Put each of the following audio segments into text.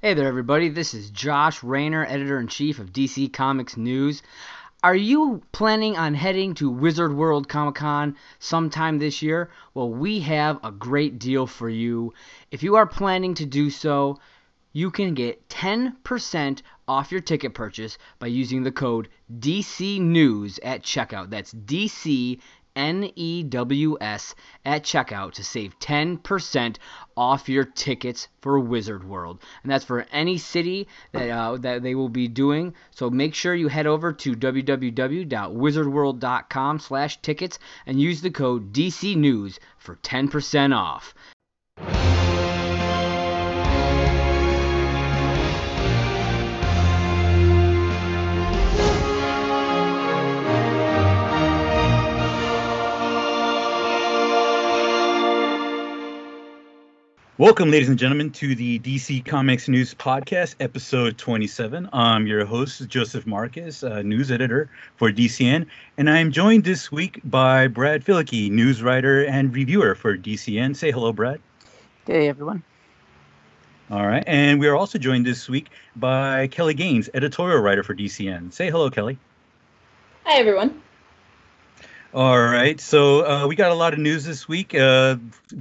Hey there, everybody. This is Josh Rayner, editor in chief of DC Comics News. Are you planning on heading to Wizard World Comic Con sometime this year? Well, we have a great deal for you. If you are planning to do so, you can get 10% off your ticket purchase by using the code DC News at checkout. That's DC N E W S at checkout to save 10% off your tickets for Wizard World. And that's for any city that, uh, that they will be doing. So make sure you head over to www.wizardworld.com slash tickets and use the code DC News for 10% off. Welcome, ladies and gentlemen, to the DC Comics News Podcast, episode 27. I'm your host, Joseph Marcus, uh, news editor for DCN, and I am joined this week by Brad Filicki, news writer and reviewer for DCN. Say hello, Brad. Hey, everyone. All right, and we are also joined this week by Kelly Gaines, editorial writer for DCN. Say hello, Kelly. Hi, everyone. All right, so uh, we got a lot of news this week. Uh,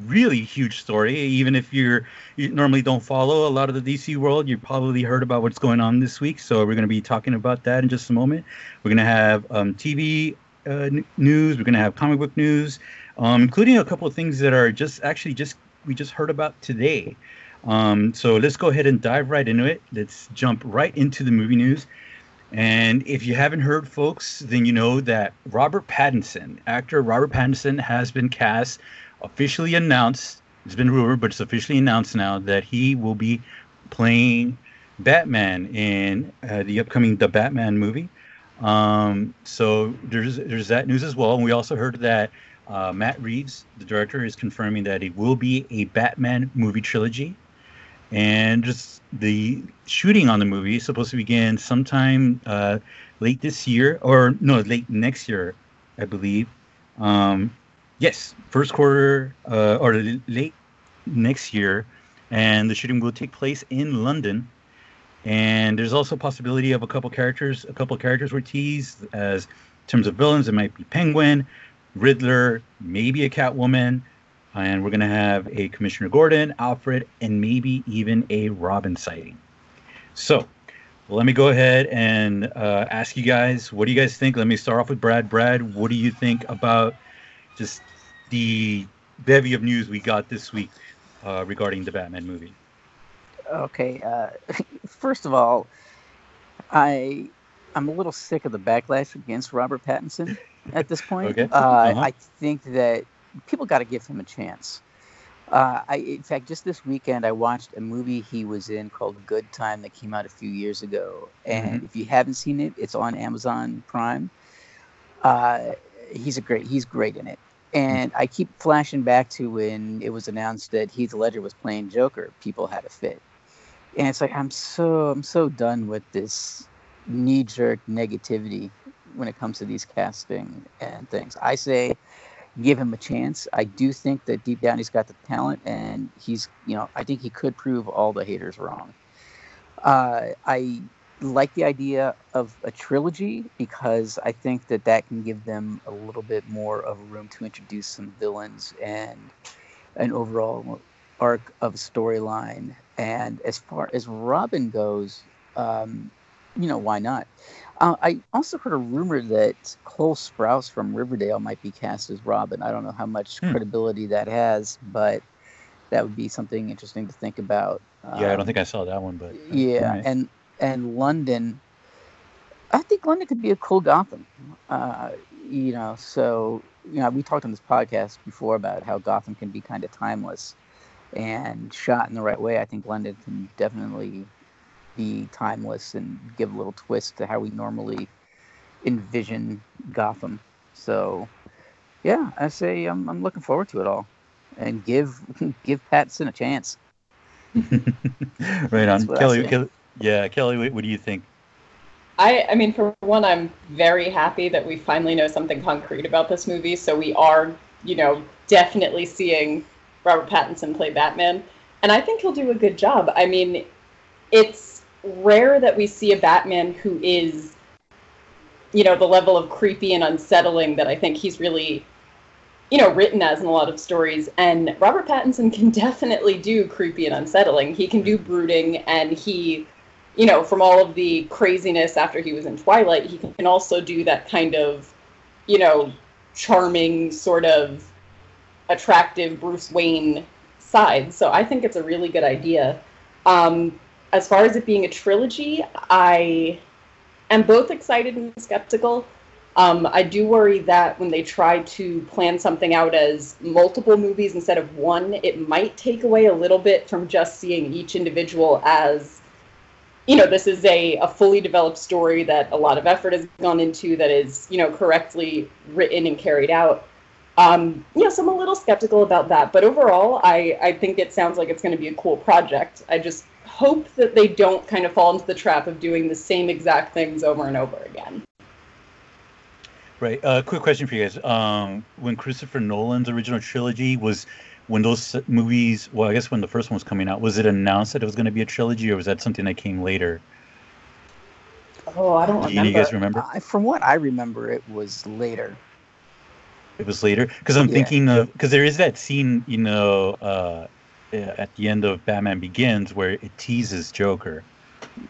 really huge story. Even if you're you normally don't follow a lot of the DC world, you probably heard about what's going on this week. So we're going to be talking about that in just a moment. We're going to have um, TV uh, news. We're going to have comic book news, um, including a couple of things that are just actually just we just heard about today. Um, so let's go ahead and dive right into it. Let's jump right into the movie news. And if you haven't heard, folks, then you know that Robert Pattinson, actor Robert Pattinson, has been cast, officially announced. It's been rumored, but it's officially announced now that he will be playing Batman in uh, the upcoming The Batman movie. Um, so there's there's that news as well. And we also heard that uh, Matt Reeves, the director, is confirming that it will be a Batman movie trilogy and just the shooting on the movie is supposed to begin sometime uh, late this year or no late next year i believe. Um, yes first quarter uh, or late next year. And the shooting will take place in london. And there's also a possibility of a couple characters a couple characters were teased as in terms of villains it might be penguin riddler maybe a catwoman and we're going to have a Commissioner Gordon, Alfred, and maybe even a Robin sighting. So let me go ahead and uh, ask you guys, what do you guys think? Let me start off with Brad. Brad, what do you think about just the bevy of news we got this week uh, regarding the Batman movie? Okay, uh, first of all, I I'm a little sick of the backlash against Robert Pattinson at this point. okay. Uh, uh-huh. I think that people got to give him a chance. Uh, I, in fact, just this weekend, I watched a movie he was in called Good Time that came out a few years ago. And Mm-hmm. if you haven't seen it, it's on Amazon Prime. Uh, he's a great, he's great in it. And I keep flashing back to when it was announced that Heath Ledger was playing Joker. People had a fit, and it's like I'm so I'm so done with this knee-jerk negativity when it comes to these casting and things. I say give him a chance. I do think that deep down he's got the talent, and he's, you know, I think he could prove all the haters wrong. Uh, I like the idea of a trilogy because I think that that can give them a little bit more of room to introduce some villains and an overall arc of storyline. And as far as Robin goes, um, you know, why not? Uh, I also heard a rumor that Cole Sprouse from Riverdale might be cast as Robin. I don't know how much Hmm. credibility that has, but that would be something interesting to think about. yeah, I Um, don't think I saw that one, but yeah, alright. and and London, I think London could be a cool Gotham. Uh, you know, so you know, we talked on this podcast before about how Gotham can be kind of timeless and shot in the right way. I think London can definitely be timeless and give a little twist to how we normally envision Gotham. So, yeah, I say I'm I'm looking forward to it all, and give give Pattinson a chance. right on, Kelly. Kelly. Yeah, Kelly, what, what do you think? I, I mean, for one, I'm very happy that we finally know something concrete about this movie. So we are, you know, definitely seeing Robert Pattinson play Batman. And I think he'll do a good job. I mean, it's rare that we see a Batman who is, you know, the level of creepy and unsettling that I think he's really, you know, written as in a lot of stories. And Robert Pattinson can definitely do creepy and unsettling. He can do brooding, and he, you know, from all of the craziness after he was in Twilight, he can also do that kind of, you know, charming sort of attractive Bruce Wayne side. So I think it's a really good idea. Um, as far as it being a trilogy, I am both excited and skeptical. Um, I do worry that when they try to plan something out as multiple movies instead of one, it might take away a little bit from just seeing each individual as, you know, this is a, a fully developed story that a lot of effort has gone into, that is, you know, correctly written and carried out. Um, you know, so I'm a little skeptical about that. But overall, I, I think it sounds like it's going to be a cool project. I just hope that they don't kind of fall into the trap of doing the same exact things over and over again. Right. Uh, quick question for you guys. Um, when Christopher Nolan's original trilogy was, when those movies, well, I guess when the first one was coming out, was it announced that it was going to be a trilogy, or was that something that came later? Oh, I don't Do remember. you guys remember? I, from what I remember, it was later. It was later because I'm Yeah. thinking of because there is that scene, you know, uh, at the end of Batman Begins where it teases Joker.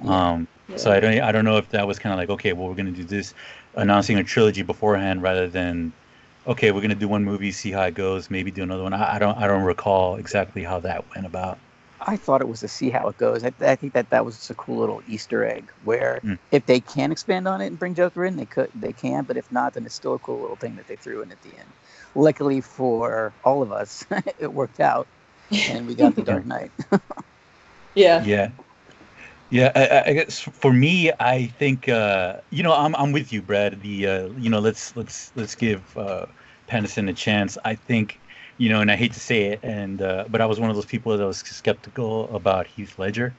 Um, So I don't I don't know if that was kind of like okay, well we're gonna do this, announcing a trilogy beforehand rather than okay we're gonna do one movie, see how it goes, maybe do another one. I, I don't I don't recall exactly how that went about. I thought it was to see how it goes. I, I think that that was just a cool little Easter egg where Mm. if they can expand on it and bring Joker in, they could, they can. But if not, then it's still a cool little thing that they threw in at the end. Luckily for all of us, it worked out, and we got the Dark Knight. Yeah. Yeah. Yeah, I, I- I guess for me, I think uh, you know I'm I'm with you, Brad. The uh, you know let's let's let's give uh, Pattinson a chance. I think you know, and I hate to say it, and uh, but I was one of those people that was skeptical about Heath Ledger,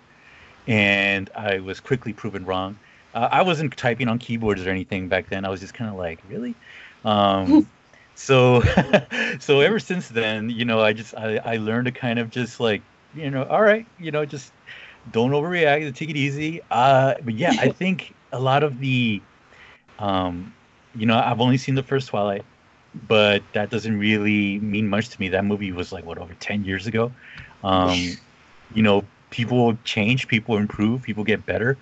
and I was quickly proven wrong. Uh, I wasn't typing on keyboards or anything back then. I was just kind of like, really. Um, so so ever since then, you know, I just I, I learned to kind of just like you know, all right, you know, just don't overreact. Take it easy. Uh, but yeah, I think a lot of the, um, you know, I've only seen the first Twilight, but that doesn't really mean much to me. That movie was like what over ten years ago. Um, you know, people change, people improve, people get better,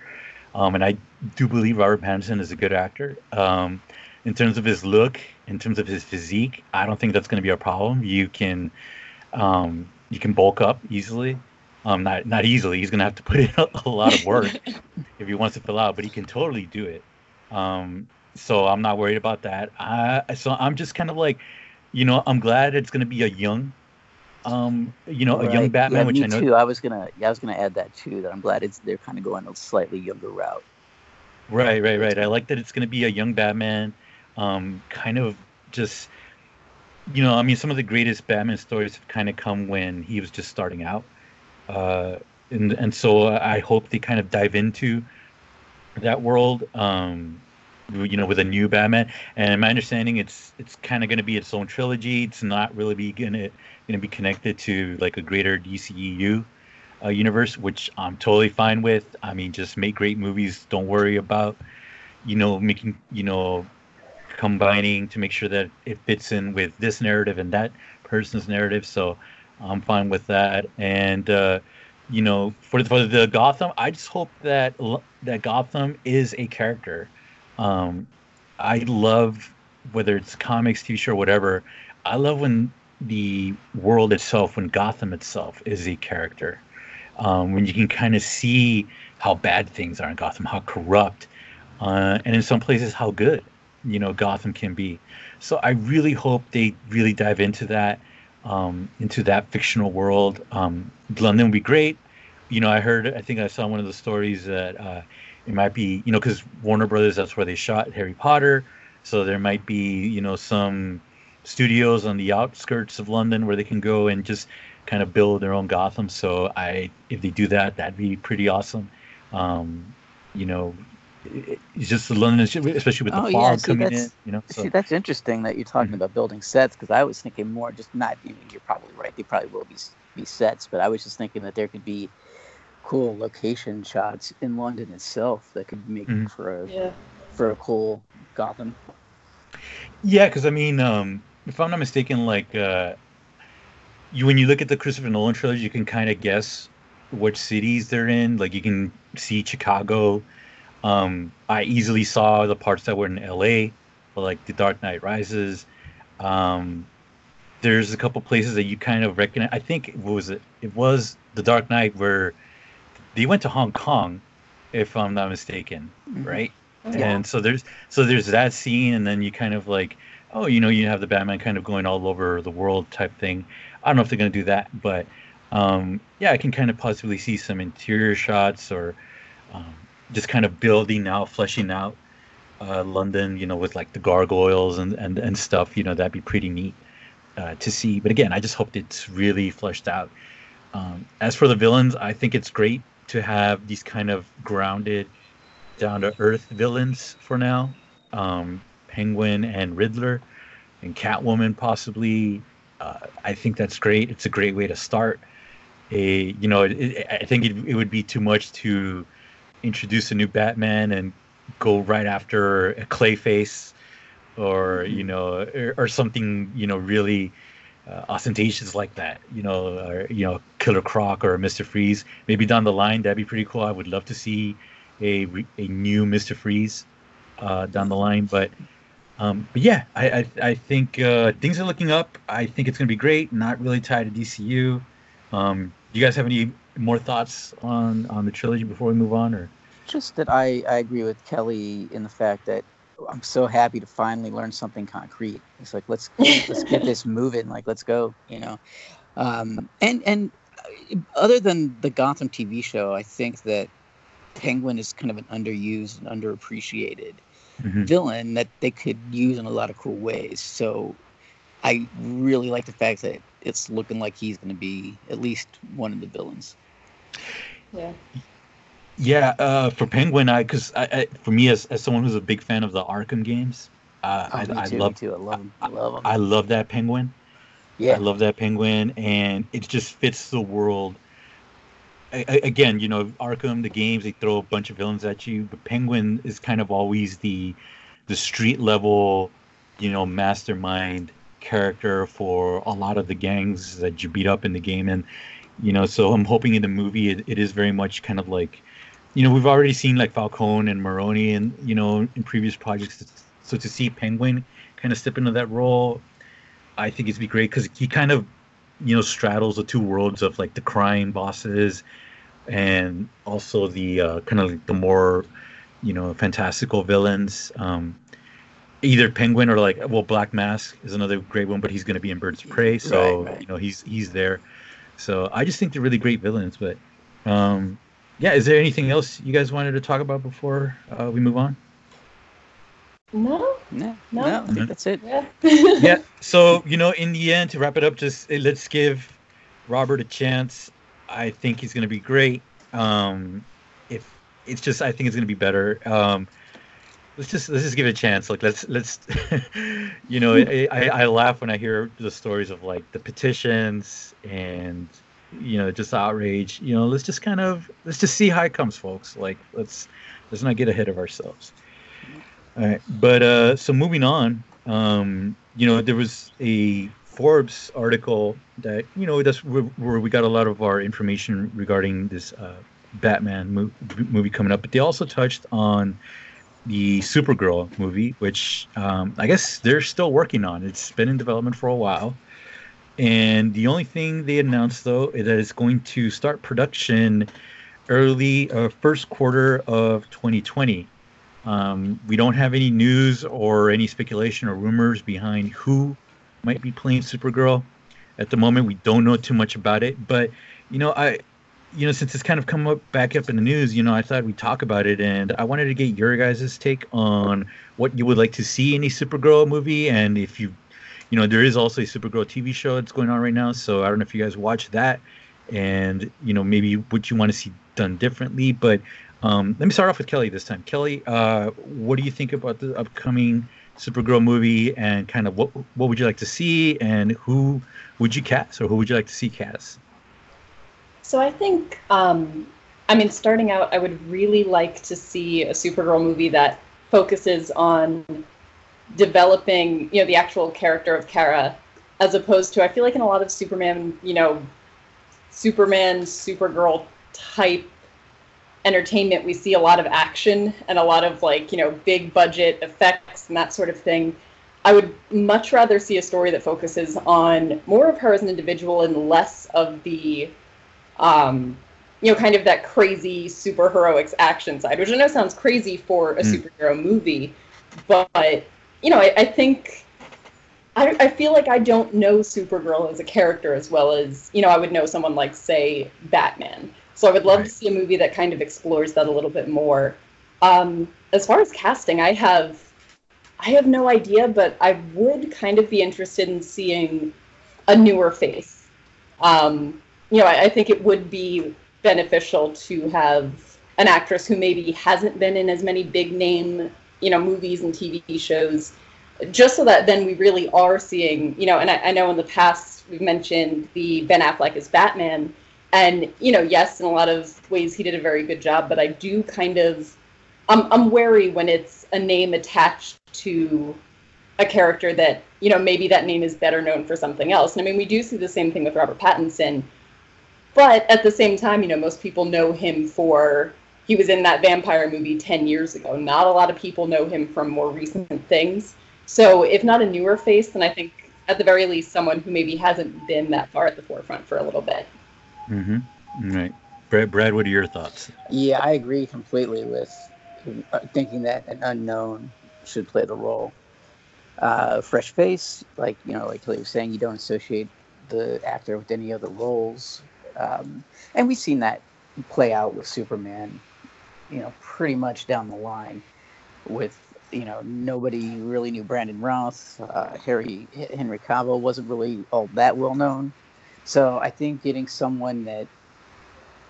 um, and I do believe Robert Pattinson is a good actor. Um, in terms of his look, in terms of his physique, I don't think that's going to be a problem. You can, um, you can bulk up easily. Um, not not easily. He's gonna have to put in a, a lot of work if he wants to fill out, but he can totally do it. Um, so I'm not worried about that. I, so I'm just kind of like, you know, I'm glad it's gonna be a young, um, you know, a young Batman, yeah, which I know. too. I was gonna, yeah, I was gonna add that too. That I'm glad it's they're kind of going a slightly younger route. Right, right, right. I like that it's going to be a young Batman, um, kind of just, you know, I mean, some of the greatest Batman stories have kind of come when he was just starting out, uh, and and so I hope they kind of dive into that world, um, you know, with a new Batman. And my understanding, it's it's kind of going to be its own trilogy. It's not really gonna going to be connected to like a greater DCEU uh, universe, which I'm totally fine with. I mean, just make great movies. Don't worry about, you know, making, you know, combining to make sure that it fits in with this narrative and that person's narrative. So I'm fine with that. And, uh, you know, for, the, for the Gotham, I just hope that that Gotham is a character. Um, I love whether it's comics, TV show, whatever. I love when the world itself, when Gotham itself is a character um, when you can kind of see how bad things are in Gotham, how corrupt, uh, and in some places how good, you know, Gotham can be. So I really hope they really dive into that, um, into that fictional world. Um, London would be great. You know, I heard, I think I saw one of the stories that uh, it might be, you know, because Warner Brothers, that's where they shot Harry Potter. So there might be, you know, some studios on the outskirts of London where they can go and just kind of build their own Gotham. So I, if they do that, that'd be pretty awesome. Um, you know, it's just the London, especially with the Oh, fog yeah, see, coming in. You know, so See, that's interesting that you're talking Mhm. about building sets because I was thinking more just not. I mean, you're probably right. They probably will be be sets, but I was just thinking that there could be cool location shots in London itself that could make Mhm. for a Yeah. for a cool Gotham. Yeah, because I mean, um, if I'm not mistaken, like uh, you when you look at the Christopher Nolan trilogy, you can kind of guess which cities they're in. Like you can see Chicago. Um, I easily saw the parts that were in L.A. for like The Dark Knight Rises. Um, there's a couple places that you kind of recognize. I think what was it? It was The Dark Knight where they went to Hong Kong, if I'm not mistaken, Mhm. right? Yeah. And so there's so there's that scene, and then you kind of like, oh, you know, you have the Batman kind of going all over the world type thing. I don't know if they're gonna do that, but um, yeah, I can kind of possibly see some interior shots or um, just kind of building out, fleshing out uh, London, you know, with like the gargoyles and and and stuff. You know, that'd be pretty neat uh, to see. But again, I just hope it's really fleshed out. Um, as for the villains, I think it's great to have these kind of grounded, down to earth villains for now. Um, Penguin and Riddler, and Catwoman possibly. Uh, I think that's great. It's a great way to start. A you know, it, it, I think it, it would be too much to introduce a new Batman and go right after a Clayface, or you know, or, or something you know really uh, ostentatious like that. You know, or you know, Killer Croc or Mister Freeze. Maybe down the line, that'd be pretty cool. I would love to see a a new Mister Freeze uh, down the line, but. Um, but yeah, I I, I think uh, things are looking up. I think it's gonna be great. Not really tied to DCU. Um, do you guys have any more thoughts on on the trilogy before we move on? Or Just that I, I agree with Kelly in the fact that I'm so happy to finally learn something concrete. It's like let's let's get this moving. Like let's go. You know, um, and and uh, other than the Gotham TV show, I think that Penguin is kind of an underused and underappreciated Mhm. villain that they could use in a lot of cool ways. So I really like the fact that it's looking like he's going to be at least one of the villains. Yeah. yeah, uh, for Penguin, I because I, I, for me as as someone who's a big fan of the Arkham games, uh, Oh, I, I too, love too. I love. I love him. I love that Penguin. yeah. I love that penguin, and it just fits the world. I, I- again, you know, Arkham, the games, they throw a bunch of villains at you, but Penguin is kind of always the the street level, you know, mastermind character for a lot of the gangs that you beat up in the game, and you know, so I'm hoping in the movie it, it is very much kind of like, you know, we've already seen like Falcone and Maroni, and you know, in previous projects, so to see Penguin kind of step into that role I think it'd be great because he kind of, you know, straddles the two worlds of like the crime bosses, and also the uh, kind of like the more, you know, fantastical villains. Um, either Penguin or like well, Black Mask is another great one, but he's going to be in Birds of Prey, so Right, right. you know he's he's there. So I just think they're really great villains. But um, yeah, is there anything else you guys wanted to talk about before uh, we move on? No. No, No. no, I think that's it. Yeah. yeah. So you know, in the end, to wrap it up, just eh, let's give Robert a chance. I think he's going to be great. Um, if it's just, I think it's going to be better. Um, let's just let's just give it a chance. Like let's let's, you know, I, I I laugh when I hear the stories of like the petitions and you know just outrage. You know, let's just kind of let's just see how it comes, folks. Like let's let's not get ahead of ourselves. All right, but uh, so moving on, um, you know, there was a Forbes article that you know that's where, where we got a lot of our information regarding this uh, Batman mo- movie coming up. But they also touched on the Supergirl movie, which um, I guess they're still working on. It's been in development for a while, and the only thing they announced though is that it's going to start production early uh, first quarter of 2020. Um, we don't have any news or any speculation or rumors behind who might be playing Supergirl. At the moment, we don't know too much about it. But you know, I, you know, since it's kind of come up back up in the news, you know, I thought we'd talk about it, and I wanted to get your guys' take on what you would like to see in a Supergirl movie, and if you, you know, there is also a Supergirl TV show that's going on right now. So I don't know if you guys watch that, and you know, maybe what you want to see done differently, but. Um, let me start off with Kelly this time. Kelly, uh, what do you think about the upcoming Supergirl movie, and kind of what what would you like to see, and who would you cast, or who would you like to see cast? So I think um, I mean, starting out, I would really like to see a Supergirl movie that focuses on developing, you know, the actual character of Kara, as opposed to I feel like in a lot of Superman, you know, Superman, Supergirl type entertainment, we see a lot of action and a lot of like, you know, big budget effects and that sort of thing. I would much rather see a story that focuses on more of her as an individual and less of the, um, you know, kind of that crazy superheroics action side, which I know sounds crazy for a mm. superhero movie, but you know, I, I think I, I feel like I don't know Supergirl as a character as well as you know I would know someone like say Batman. So I would love right. to see a movie that kind of explores that a little bit more. Um, as far as casting, I have I have no idea, but I would kind of be interested in seeing a newer face. Um, you know, I, I think it would be beneficial to have an actress who maybe hasn't been in as many big name, you know, movies and TV shows, just so that then we really are seeing, you know, and I, I know in the past we've mentioned the Ben Affleck as Batman, and you know, yes, in a lot of ways he did a very good job, but I do kind of, I'm I'm wary when it's a name attached to a character that you know maybe that name is better known for something else. And I mean, we do see the same thing with Robert Pattinson, but at the same time, you know, most people know him for he was in that vampire movie 10 years ago. Not a lot of people know him from more recent things. So, if not a newer face, then I think at the very least someone who maybe hasn't been that far at the forefront for a little bit. Mm-hmm. Right. Brad, Brad, what are your thoughts? Yeah, I agree completely with uh, thinking that an unknown should play the role. Uh, fresh face, like you know, like Tilly was saying, you don't associate the actor with any other roles, um, and we've seen that play out with Superman. You know, pretty much down the line, with you know nobody really knew Brandon Routh. Uh, Harry Henry Cavill wasn't really all that well known, so I think getting someone that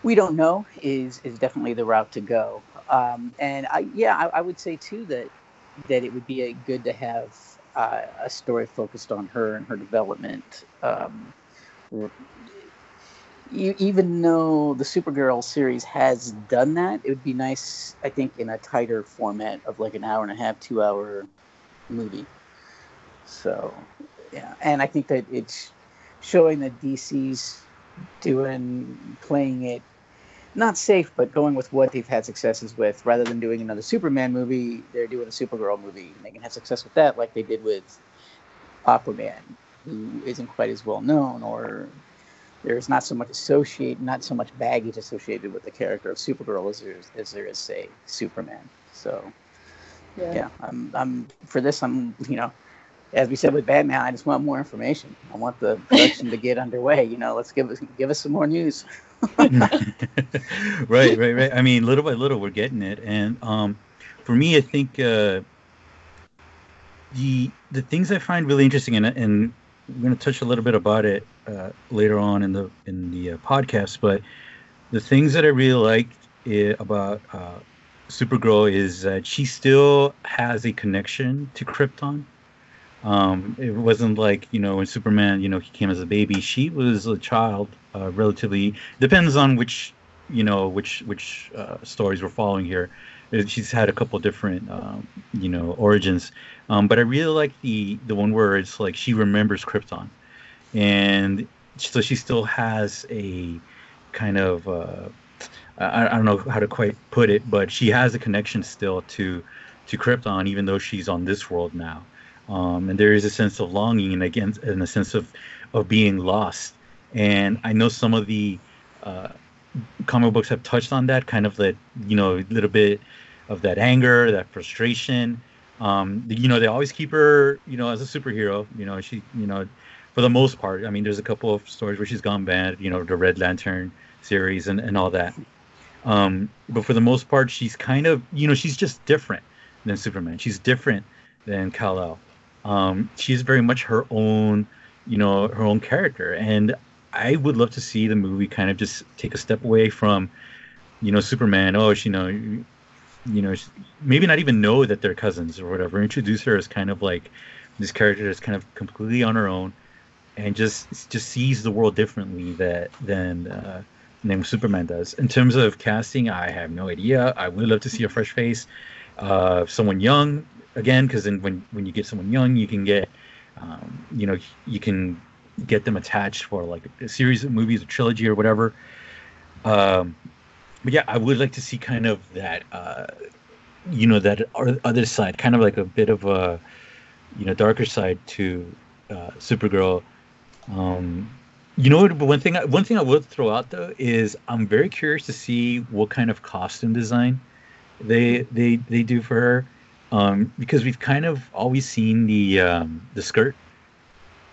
we don't know is is definitely the route to go. Um, and I, yeah, I, I, would say too that that it would be a, good to have uh, a story focused on her and her development. Um, you, even though the Supergirl series has done that, it would be nice, I think, in a tighter format of like an hour and a half, two hour movie. So, yeah, and I think that it's showing that DC's doing playing it not safe, but going with what they've had successes with, rather than doing another Superman movie, they're doing a Supergirl movie, and they can have success with that, like they did with Aquaman, who isn't quite as well known, or there's not so much associate, not so much baggage associated with the character of Supergirl as there is, as there is say, Superman. So, yeah. yeah, I'm, I'm for this, I'm, you know, as we said with Batman, I just want more information. I want the production to get underway. You know, let's give us give us some more news. right, right, right. I mean, little by little, we're getting it, and um, for me, I think uh, the the things I find really interesting, and and we're going to touch a little bit about it uh, later on in the in the uh, podcast, but the things that I really liked it, about uh, Supergirl is that she still has a connection to Krypton um, it wasn't like you know when Superman, you know, he came as a baby. She was a child, uh, relatively. Depends on which, you know, which which uh, stories we're following here. Uh, she's had a couple different, um, you know, origins. Um, but I really like the the one where it's like she remembers Krypton, and so she still has a kind of uh, I, I don't know how to quite put it, but she has a connection still to to Krypton, even though she's on this world now. Um, and there is a sense of longing and again and a sense of of being lost. And i know some of the uh, comic books have touched on that kind of that you know a little bit of that anger that frustration. Um, you know they always keep her you know as a superhero. You know she you know for the most part i mean there's a couple of stories where she's gone bad you know the red lantern series and, and all that um, but for the most part she's kind of you know she's just different than superman she's different than kal-el um, she's very much her own, you know, her own character. And I would love to see the movie kind of just take a step away from, you know, Superman. Oh, she, you know, you know, maybe not even know that they're cousins or whatever. Introduce her as kind of like this character that's kind of completely on her own, and just just sees the world differently that than uh, name Superman does. In terms of casting, I have no idea. I would love to see a fresh face, uh, someone young again, because then when when you get someone young, you can get, um, you know, you can get them attached for like a series of movies, a trilogy, or whatever. Um, but yeah, I would like to see kind of that, uh, you know, that other side, kind of like a bit of a, you know, darker side to uh, Supergirl. Um, you know, one thing one thing I would throw out though is I'm very curious to see what kind of costume design they they they do for her, um, because we've kind of always seen the um, the skirt,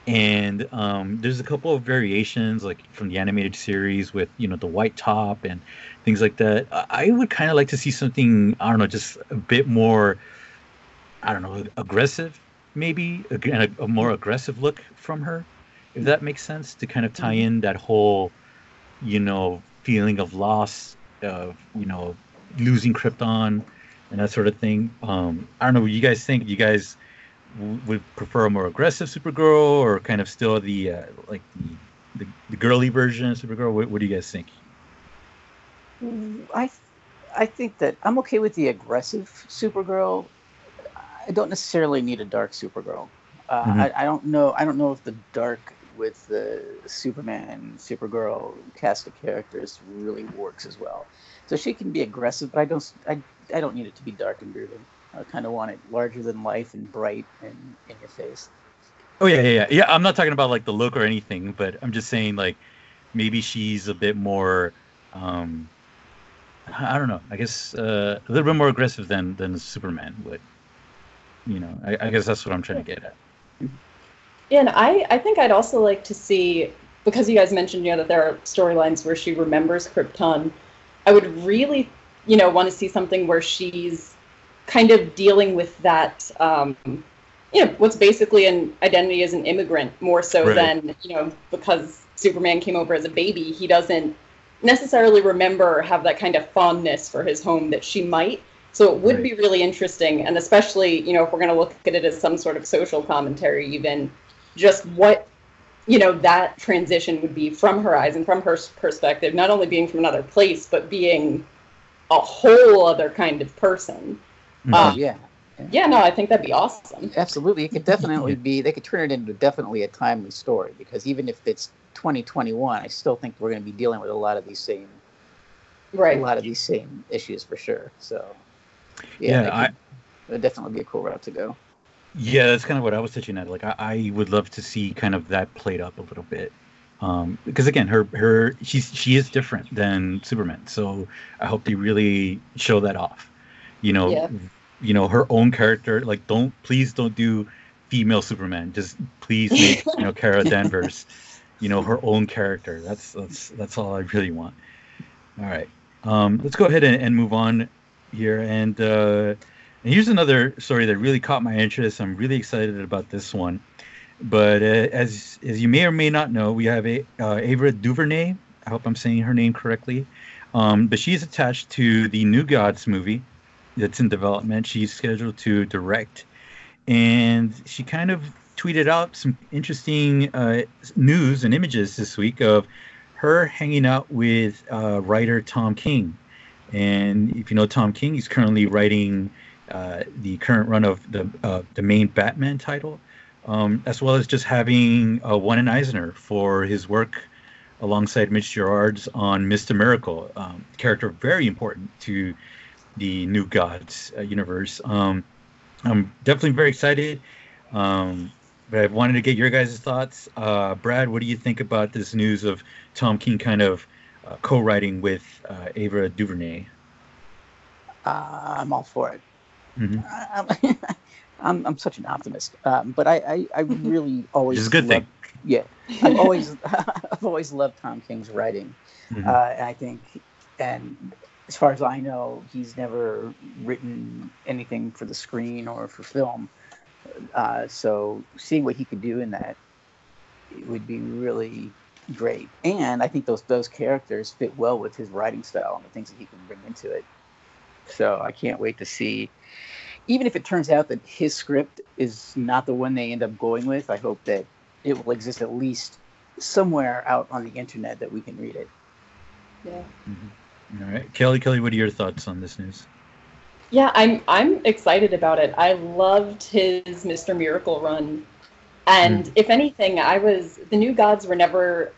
and um, there's a couple of variations like from the animated series with you know the white top and things like that. I would kind of like to see something I don't know, just a bit more, I don't know, aggressive maybe, a, a more aggressive look from her if that makes sense, to kind of tie mm-hmm. in that whole, you know, feeling of loss, of you know, losing Krypton, and that sort of thing. Um, I don't know what you guys think. You guys w- would prefer a more aggressive Supergirl, or kind of still the uh, like the, the, the girly version of Supergirl? What, what do you guys think? I I think that I'm okay with the aggressive Supergirl. I don't necessarily need a dark Supergirl. Uh, mm-hmm. I, I, don't know. I don't know if the dark with the Superman and Supergirl cast of characters really works as well. So she can be aggressive, but I don't I, I don't need it to be dark and brooding. I kind of want it larger than life and bright and in your face. Oh yeah, yeah, yeah. Yeah, I'm not talking about like the look or anything, but I'm just saying like maybe she's a bit more um I don't know. I guess uh, a little bit more aggressive than than Superman would. You know, I, I guess that's what I'm trying to get at. Mm-hmm. And I, I think I'd also like to see, because you guys mentioned, you know, that there are storylines where she remembers Krypton. I would really, you know, want to see something where she's kind of dealing with that, um, you know, what's basically an identity as an immigrant more so right. than, you know, because Superman came over as a baby, he doesn't necessarily remember or have that kind of fondness for his home that she might. So it would right. be really interesting, and especially, you know, if we're going to look at it as some sort of social commentary, even just what you know that transition would be from her eyes and from her perspective not only being from another place but being a whole other kind of person. Mm-hmm. um, yeah. yeah yeah no i think that'd be awesome. Absolutely. It could definitely be they could turn it into definitely a timely story because even if it's 2021 i still think we're going to be dealing with a lot of these same right. a lot of these same issues for sure. So yeah, yeah I, it'd definitely be a cool route to go yeah, that's kind of what I was touching at. Like, I, I would love to see kind of that played up a little bit, um, because again, her her she's she is different than Superman. So I hope they really show that off. You know, yeah. you know her own character. Like, don't please don't do female Superman. Just please make you know Kara Danvers, you know her own character. That's that's that's all I really want. All right, um, let's go ahead and, and move on here and. Uh, and here's another story that really caught my interest. I'm really excited about this one. But uh, as as you may or may not know, we have a, uh, DuVernay. I hope I'm saying her name correctly. Um, but she's attached to the New Gods movie that's in development. She's scheduled to direct, and she kind of tweeted out some interesting uh, news and images this week of her hanging out with uh, writer Tom King. And if you know Tom King, he's currently writing the current run of the uh, the main Batman title, um, as well as just having uh, Wynton Eisner for his work alongside Mitch Gerads on Mr. Miracle, um, character very important to the New Gods uh, universe. Um, I'm definitely very excited. Um, but I wanted to get your guys' thoughts. Uh, Brad, what do you think about this news of Tom King kind of uh, co-writing with Ava DuVernay? I'm all for it. Mm-hmm. I'm, I'm such an optimist, um, but I, I, I really always. It's a good loved, thing. Yeah, I've always I've always loved Tom King's writing. Mm-hmm. Uh, and I think, and as far as I know, he's never written anything for the screen or for film. Uh, so seeing what he could do in that it would be really great. And I think those those characters fit well with his writing style and the things that he can bring into it. So I can't wait to see. Even if it turns out that his script is not the one they end up going with, I hope that it will exist at least somewhere out on the internet that we can read it. Yeah. Mm-hmm. All right, Kelly. Kelly, what are your thoughts on this news? Yeah, I'm I'm excited about it. I loved his Mr. Miracle run, and hmm. if anything, I was the New Gods were never,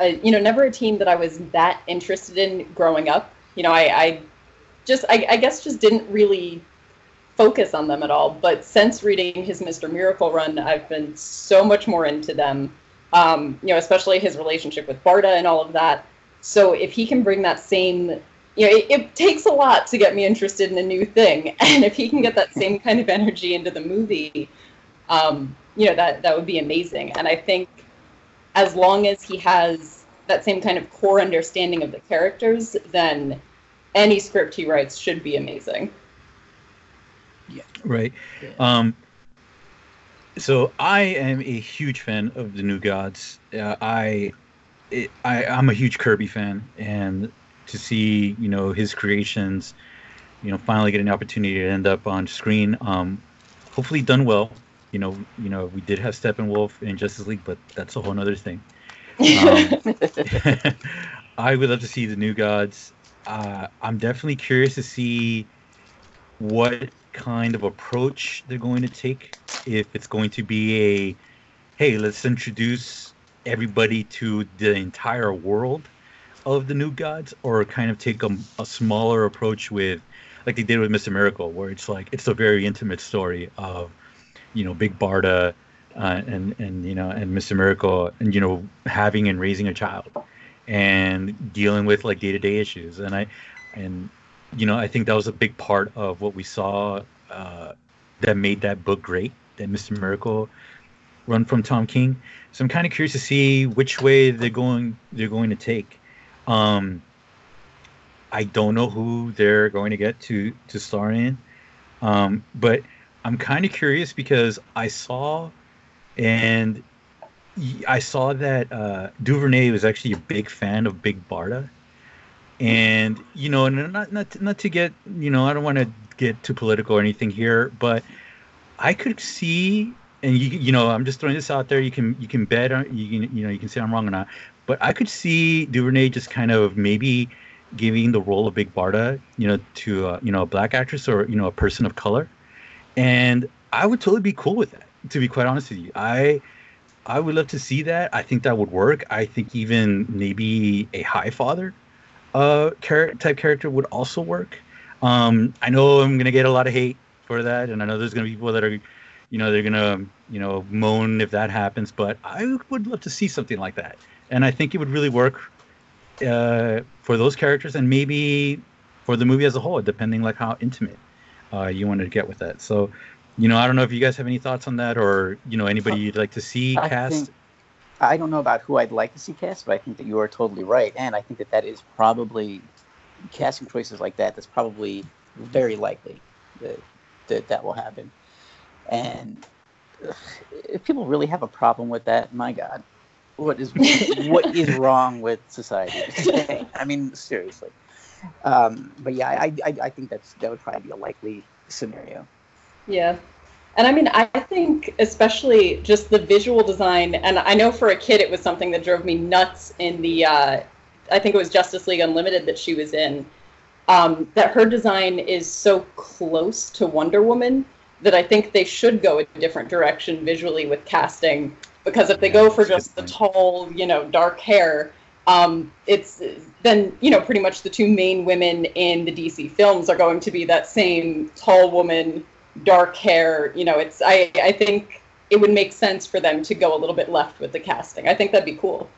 a, you know, never a team that I was that interested in growing up. You know, I, I just I, I guess just didn't really focus on them at all. But since reading his Mr. Miracle run, I've been so much more into them. Um, you know, especially his relationship with Barda and all of that. So if he can bring that same, you know, it, it takes a lot to get me interested in a new thing, and if he can get that same kind of energy into the movie, um, you know, that that would be amazing. And I think as long as he has that same kind of core understanding of the characters, then any script he writes should be amazing. Yeah. Right. Yeah. Um, so I am a huge fan of the New Gods. Uh, I, it, I, I'm a huge Kirby fan, and to see you know his creations, you know, finally get an opportunity to end up on screen. Um, hopefully done well. You know, you know, we did have Steppenwolf in Justice League, but that's a whole other thing. Um, I would love to see the New Gods. Uh, I'm definitely curious to see what kind of approach they're going to take. If it's going to be a, hey, let's introduce everybody to the entire world of the New Gods, or kind of take a, a smaller approach with, like they did with Mr. Miracle, where it's like it's a very intimate story of, you know, Big Barda. Uh, and and you know and Mr. Miracle and you know having and raising a child and dealing with like day-to-day issues. And i and you know i think that was a big part of what we saw uh, that made that book great that mr miracle run from tom king. So i'm kind of curious to see which way they're going they're going to take. Um i don't know who they're going to get to to star in. Um but i'm kind of curious because i saw and I saw that uh, Duvernay was actually a big fan of Big Barda, and you know, and not not not to get you know, I don't want to get too political or anything here, but I could see, and you you know, I'm just throwing this out there. You can you can bet on you can you know you can say I'm wrong or not, but I could see Duvernay just kind of maybe giving the role of Big Barda, you know, to uh, you know a black actress or you know a person of color, and I would totally be cool with that. To be quite honest with you, I I would love to see that. I think that would work. I think even maybe a Highfather uh type character would also work. Um, I know I'm gonna get a lot of hate for that, and I know there's gonna be people that are, you know, they're gonna you know moan if that happens. But I would love to see something like that, and I think it would really work uh, for those characters, and maybe for the movie as a whole, depending like how intimate uh, you wanted to get with that. So you know, I don't know if you guys have any thoughts on that, or you know, anybody you'd like to see I cast. think- I don't know about who I'd like to see cast, but I think that you are totally right, and I think that that is probably casting choices like that. That's probably very likely that that, that will happen. And if people really have a problem with that, my God, what is what is wrong with society today? I mean, seriously. Um, but yeah, I, I I think that's that would probably be a likely scenario. Yeah. And I mean, I think especially just the visual design, and I know for a kid it was something that drove me nuts in the, uh, I think it was Justice League Unlimited that she was in, um, that her design is so close to Wonder Woman that I think they should go a different direction visually with casting. Because if they go for just the tall, you know, dark hair, um, it's then you know pretty much the two main women in the DC films are going to be that same tall woman dark hair. You know, it's I I think it would make sense for them to go a little bit left with the casting. I think that'd be cool.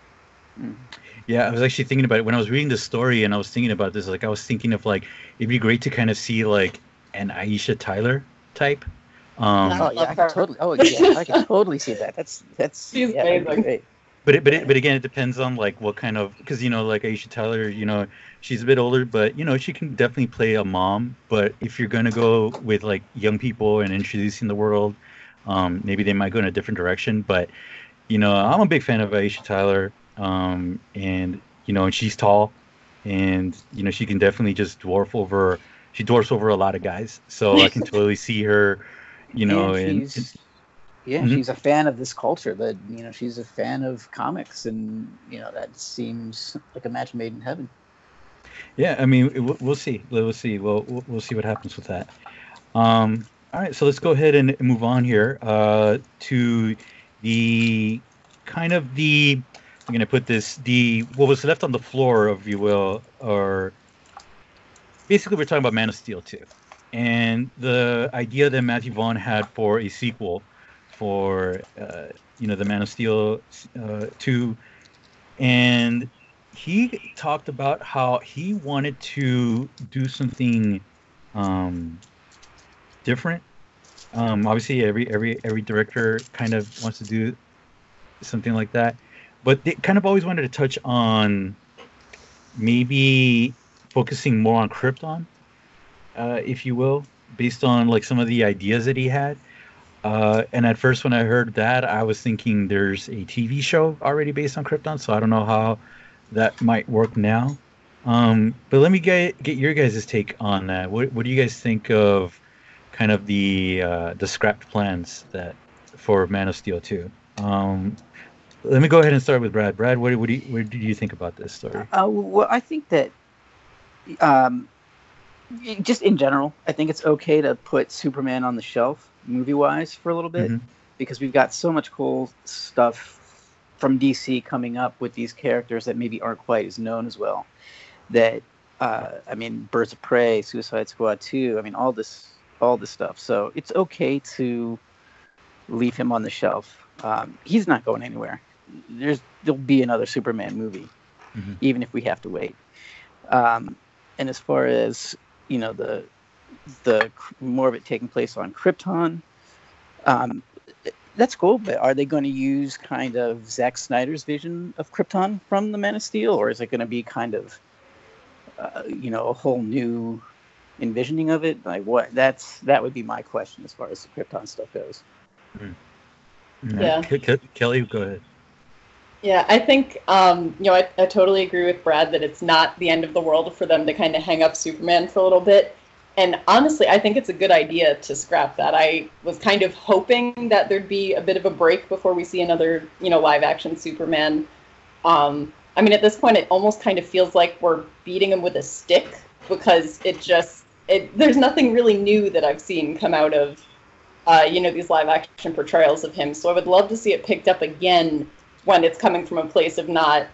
Yeah, I was actually thinking about it when I was reading the story, and I was thinking about this. Like, I was thinking of like it'd be great to kind of see like an Aisha Tyler type. Um, Oh yeah, I love can totally. Oh yeah, I can totally see that. That's that's. She's yeah, that'd amazing. But it, but it, but again, it depends on like what kind of because you know like Aisha Tyler, you know, she's a bit older, but you know she can definitely play a mom. But if you're gonna go with like young people and introducing the world, um, maybe they might go in a different direction. But you know, I'm a big fan of Aisha Tyler, um, and you know, and she's tall, and you know she can definitely just dwarf over. She dwarfs over a lot of guys, so I can totally see her, you know, and and, yeah, Mhm. she's a fan of this culture. That you know, she's a fan of comics, and you know that seems like a match made in heaven. Yeah, I mean, we'll, see. We'll see. We'll, we'll we'll see what happens with that. Um, all right, so let's go ahead and move on here uh, to the kind of the. I'm going to put this the what was left on the floor, if you will, or basically we're talking about Man of Steel 2, and the idea that Matthew Vaughn had for a sequel for uh, you know the Man of Steel uh, 2, and he talked about how he wanted to do something um, different. Um, obviously, every every every director kind of wants to do something like that, but they kind of always wanted to touch on maybe focusing more on Krypton, uh, if you will, based on like some of the ideas that he had. Uh, and at first, when I heard that, I was thinking there's a TV show already based on Krypton, so I don't know how that might work now. Um, but let me get get your guys' take on that. What what do you guys think of kind of the uh, the scrapped plans that for Man of Steel 2? Um, let me go ahead and start with Brad. Brad, what, what do you what do you think about this story? Uh, well, I think that, um, just in general, I think it's okay to put Superman on the shelf movie wise for a little bit Mhm. because we've got so much cool stuff from DC coming up with these characters that maybe aren't quite as known as well. That uh, I mean, Birds of Prey, Suicide Squad 2, I mean, all this, all this stuff. So it's okay to leave him on the shelf. Um, he's not going anywhere. There's there'll be another Superman movie, Mhm. even if we have to wait. Um, and as far as you know, the the more of it taking place on Krypton, um, that's cool. But are they going to use kind of Zack Snyder's vision of Krypton from the Man of Steel, or is it going to be kind of uh, you know a whole new envisioning of it? Like what? That's that would be my question as far as the Krypton stuff goes. Yeah. Ke- Ke- Kelly, go ahead. Yeah, I think um, you know I, I totally agree with Brad that it's not the end of the world for them to kind of hang up Superman for a little bit. And honestly, I think it's a good idea to scrap that. I was kind of hoping that there'd be a bit of a break before we see another, you know, live action Superman. Um, I mean, at this point, it almost kind of feels like we're beating him with a stick because it just it there's nothing really new that I've seen come out of, uh, you know, these live action portrayals of him. So I would love to see it picked up again when it's coming from a place of not,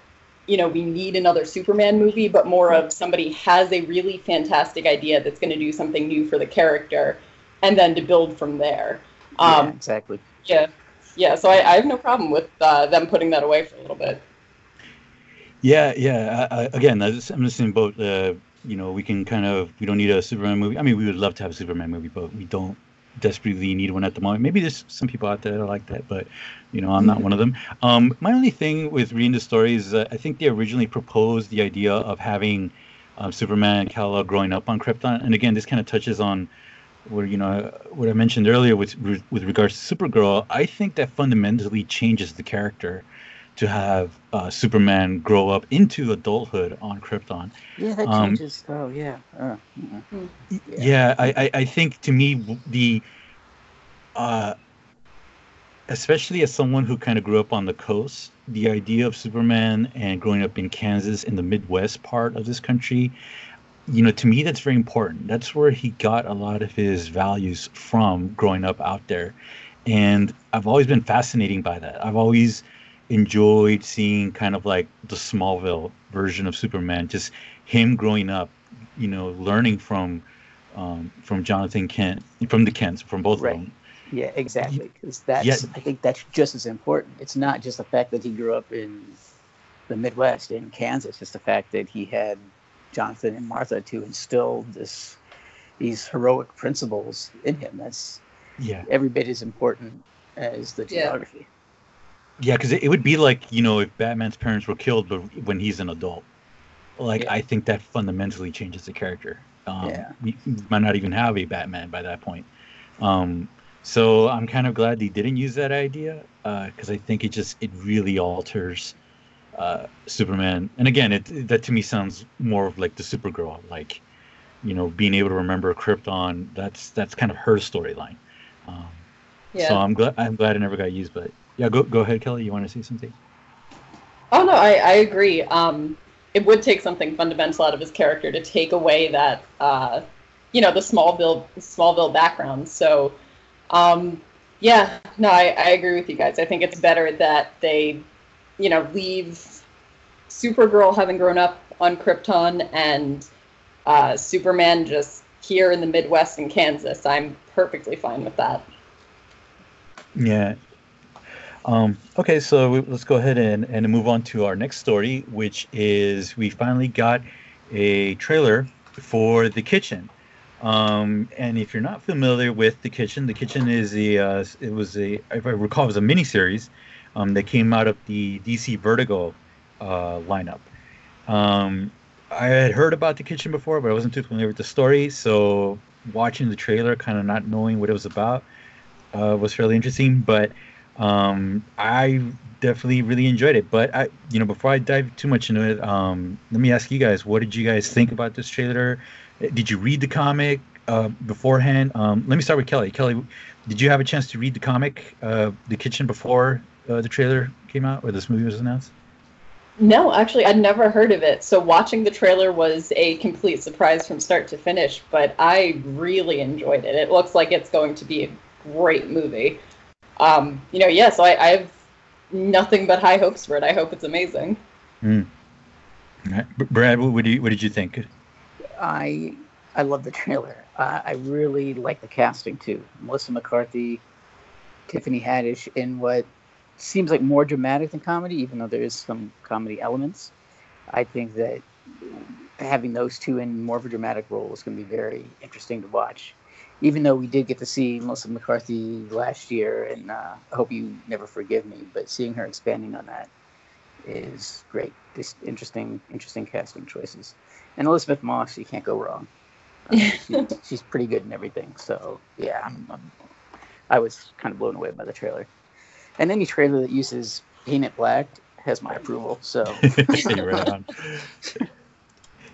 you know, we need another Superman movie, but more of somebody has a really fantastic idea that's going to do something new for the character, and then to build from there. yeah, Um, exactly. yeah, yeah. So I, I have no problem with uh, them putting that away for a little bit. Yeah, yeah. I, I, again, I just- I'm just in boat. Uh, you know, we can kind of we don't need a Superman movie. I mean, we would love to have a Superman movie, but we don't desperately need one at the moment. Maybe there's some people out there that like that, but you know, I'm not one of them. Um, my only thing with reading the story is I think they originally proposed the idea of having um, Superman and Kal-El growing up on Krypton, and again, this kind of touches on where you know what I mentioned earlier with with regards to Supergirl. I think that fundamentally changes the character to have uh, Superman grow up into adulthood on Krypton. Yeah, that um, changes. Oh yeah. Uh, mm. Yeah, I, I, I think to me the, uh, especially as someone who kind of grew up on the coast, the idea of Superman and growing up in Kansas in the Midwest part of this country, you know, to me that's very important. That's where he got a lot of his values from growing up out there, and I've always been fascinated by that. I've always enjoyed seeing kind of like the Smallville version of Superman, just him growing up, you know, learning from um, from Jonathan Kent, from the Kents, from both Right. of them. Yeah, exactly. Because that's Yeah. I think that's just as important. It's not just the fact that he grew up in the Midwest in Kansas. It's the fact that he had Jonathan and Martha to instill this these heroic principles in him. That's Yeah, every bit as important as the geography. yeah, because it, it would be like you know if Batman's parents were killed, but when he's an adult, like Yeah. I think that fundamentally changes the character. Um, Yeah. we, might not even have a Batman by that point. Um, so I'm kind of glad they didn't use that idea because I think it just it really alters uh, Superman. And again, it that to me sounds more of like the Supergirl, like you know being able to remember Krypton. That's that's kind of her storyline. Um, Yeah. So I'm glad I'm glad it never got used. But yeah, go go ahead, Kelly. You want to say something? Oh no, I, I agree. Um, it would take something fundamental out of his character to take away that uh, you know the Smallville Smallville background. So um, yeah, no, I, I agree with you guys. I think it's better that they you know leave Supergirl having grown up on Krypton and uh, Superman just here in the Midwest in Kansas. I'm perfectly fine with that. Yeah. Um, okay, so we, let's go ahead and, and move on to our next story, which is we finally got a trailer for The Kitchen. Um, and if you're not familiar with The Kitchen, The Kitchen is a, uh, it was a, if I recall, it was a miniseries um, that came out of the DC Vertigo uh, lineup. Um, I had heard about The Kitchen before, but I wasn't too familiar with the story. So watching the trailer, kind of not knowing what it was about, uh, was fairly interesting. But um, I definitely really enjoyed it. But I, you know, before I dive too much into it, um, let me ask you guys: What did you guys think about this trailer? Did you read the comic uh, beforehand? Um, let me start with Kelly. Kelly, did you have a chance to read the comic, uh, The Kitchen, before uh, the trailer came out or this movie was announced? No, actually, I'd never heard of it. So watching the trailer was a complete surprise from start to finish, but I really enjoyed it. It looks like it's going to be a great movie. Um, you know, yeah, so I, I have nothing but high hopes for it. I hope it's amazing. Mm. Brad, what, did you, what did you think? I I love the trailer. Uh, I really like the casting too. Melissa McCarthy, Tiffany Haddish in what seems like more dramatic than comedy, even though there is some comedy elements. I think that having those two in more of a dramatic role is going to be very interesting to watch. Even though we did get to see Melissa McCarthy last year, and uh, I hope you never forgive me, but seeing her expanding on that is great. Just interesting, interesting casting choices. And Elisabeth Moss, you can't go wrong. Uh, she, she's pretty good in everything. So yeah, I'm, I'm, I was kind of blown away by the trailer. And any trailer that uses Paint It Black has my approval. So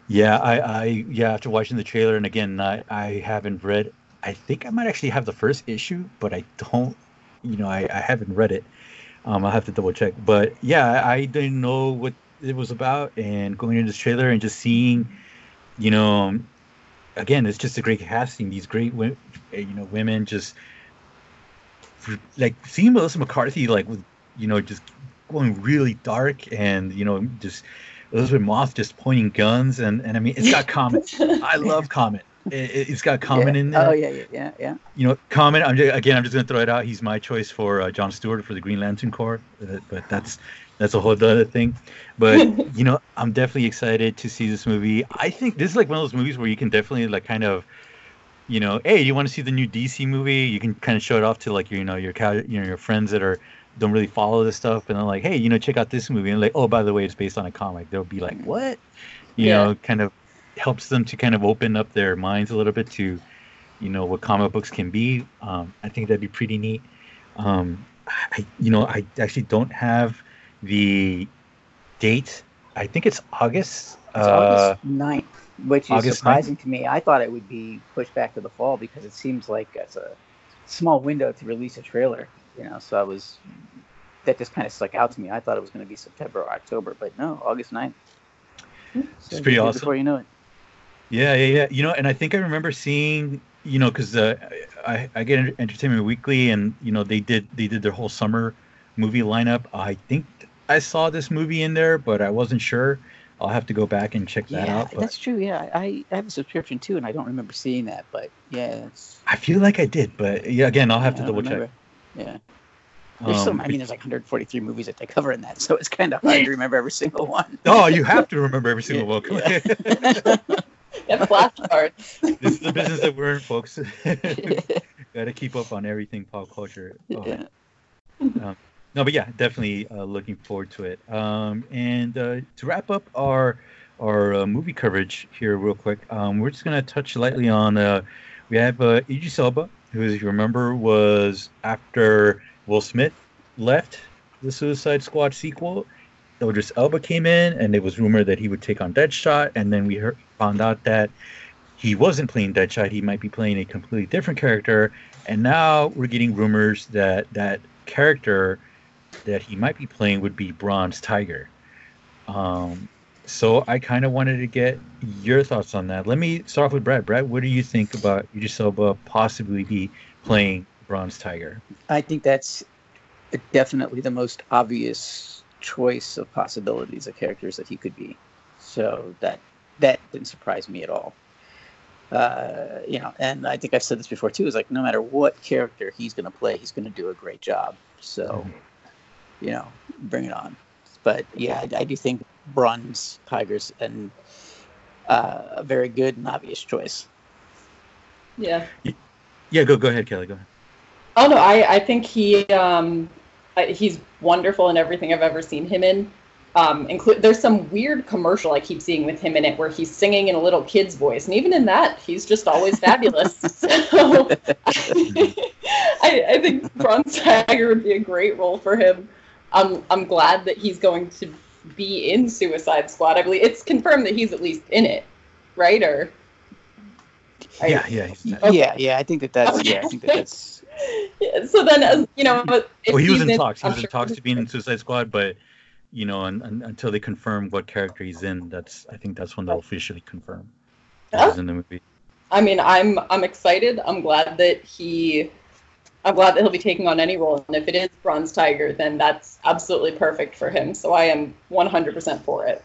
yeah, I, I yeah after watching the trailer and again I, I haven't read. I think I might actually have the first issue, but I don't. You know, I, I haven't read it. Um, I'll have to double check. But yeah, I didn't know what it was about, and going into this trailer and just seeing, you know, again, it's just a great casting. These great, you know, women just like seeing Melissa McCarthy like with you know just going really dark and you know just Elisabeth Moss just pointing guns and and I mean it's got Common. I love Common. It, has got Common yeah. in there. Oh yeah, yeah, yeah, yeah. You know, Common. I'm just, again. I'm just gonna throw it out. He's my choice for uh, John Stewart for the Green Lantern Corps, uh, but that's that's a whole other thing. But you know, I'm definitely excited to see this movie. I think this is like one of those movies where you can definitely like kind of you know, hey, you want to see the new DC movie? You can kind of show it off to like your, you know, your you know, your friends that are don't really follow this stuff, and they're like, hey, you know, check out this movie, and like, oh, by the way, it's based on a comic. They'll be like, what? You yeah. know, kind of helps them to kind of open up their minds a little bit to, you know, what comic books can be. Um, I think that'd be pretty neat. Um, I, you know, I actually don't have the date. I think it's August. It's uh, August 9th which is August surprising 9th? to me. I thought it would be pushed back to the fall because it seems like it's a small window to release a trailer. You know, so I was that just kind of stuck out to me. I thought it was going to be September or October, but no, August 9th. So it's pretty awesome. Before you know it. Yeah, yeah, yeah. You know, and I think I remember seeing, you know, because uh, I I get Entertainment Weekly, and you know they did they did their whole summer movie lineup. I think I saw this movie in there, but I wasn't sure. I'll have to go back and check that yeah, out. But... That's true. Yeah, I, I have a subscription too, and I don't remember seeing that. But yeah, it's... I feel like I did, but yeah, again, I'll have yeah, to double check. Yeah. There's um, so, I mean, there's like 143 movies that they cover in that, so it's kind of hard to remember every single one. oh, you have to remember every single one. Yeah. yeah, flashcards. this is the business that we're in, folks. Got to keep up on everything pop culture. Oh. Yeah. Um, no, but yeah, definitely uh, looking forward to it. Um, and uh, to wrap up our our uh, movie coverage here, real quick, um, we're just gonna touch lightly on. Uh, we have uh, Idris Elba, who, as you remember, was after Will Smith left the Suicide Squad sequel. Idris Elba came in, and it was rumored that he would take on Deadshot, and then we heard, found out that he wasn't playing Deadshot; he might be playing a completely different character. And now we're getting rumors that that character that he might be playing would be Bronze Tiger. Um, so I kind of wanted to get your thoughts on that. Let me start off with Brad. Brad, what do you think about Idris Elba possibly be playing Bronze Tiger? I think that's definitely the most obvious choice of possibilities of characters that he could be. So that that didn't surprise me at all. Uh, you know, and I think I've said this before too. Is like no matter what character he's going to play, he's going to do a great job. So, mm-hmm. you know, bring it on. But yeah, I, I do think Bronze Tigers and uh, a very good and obvious choice. Yeah. Yeah, go go ahead, Kelly. Go ahead. Oh no, I I think he um he's wonderful in everything I've ever seen him in. Um, include there's some weird commercial I keep seeing with him in it where he's singing in a little kid's voice, and even in that, he's just always fabulous. so I, I think Bronze Tiger would be a great role for him. I'm I'm glad that he's going to be in Suicide Squad. I believe it's confirmed that he's at least in it, right? Or yeah, yeah, okay. yeah, yeah. I think that that's okay. yeah. I think that that's. Yeah, so then, as you know, well, he was in, talks. He was in talks to being in Suicide Squad, but you know, and, and, until they confirm what character he's in, that's I think that's when they'll officially confirm he's in the movie. I mean, I'm I'm excited. I'm glad that he I'm glad that he'll be taking on any role. And if it is Bronze Tiger, then that's absolutely perfect for him. So I am 100% for it.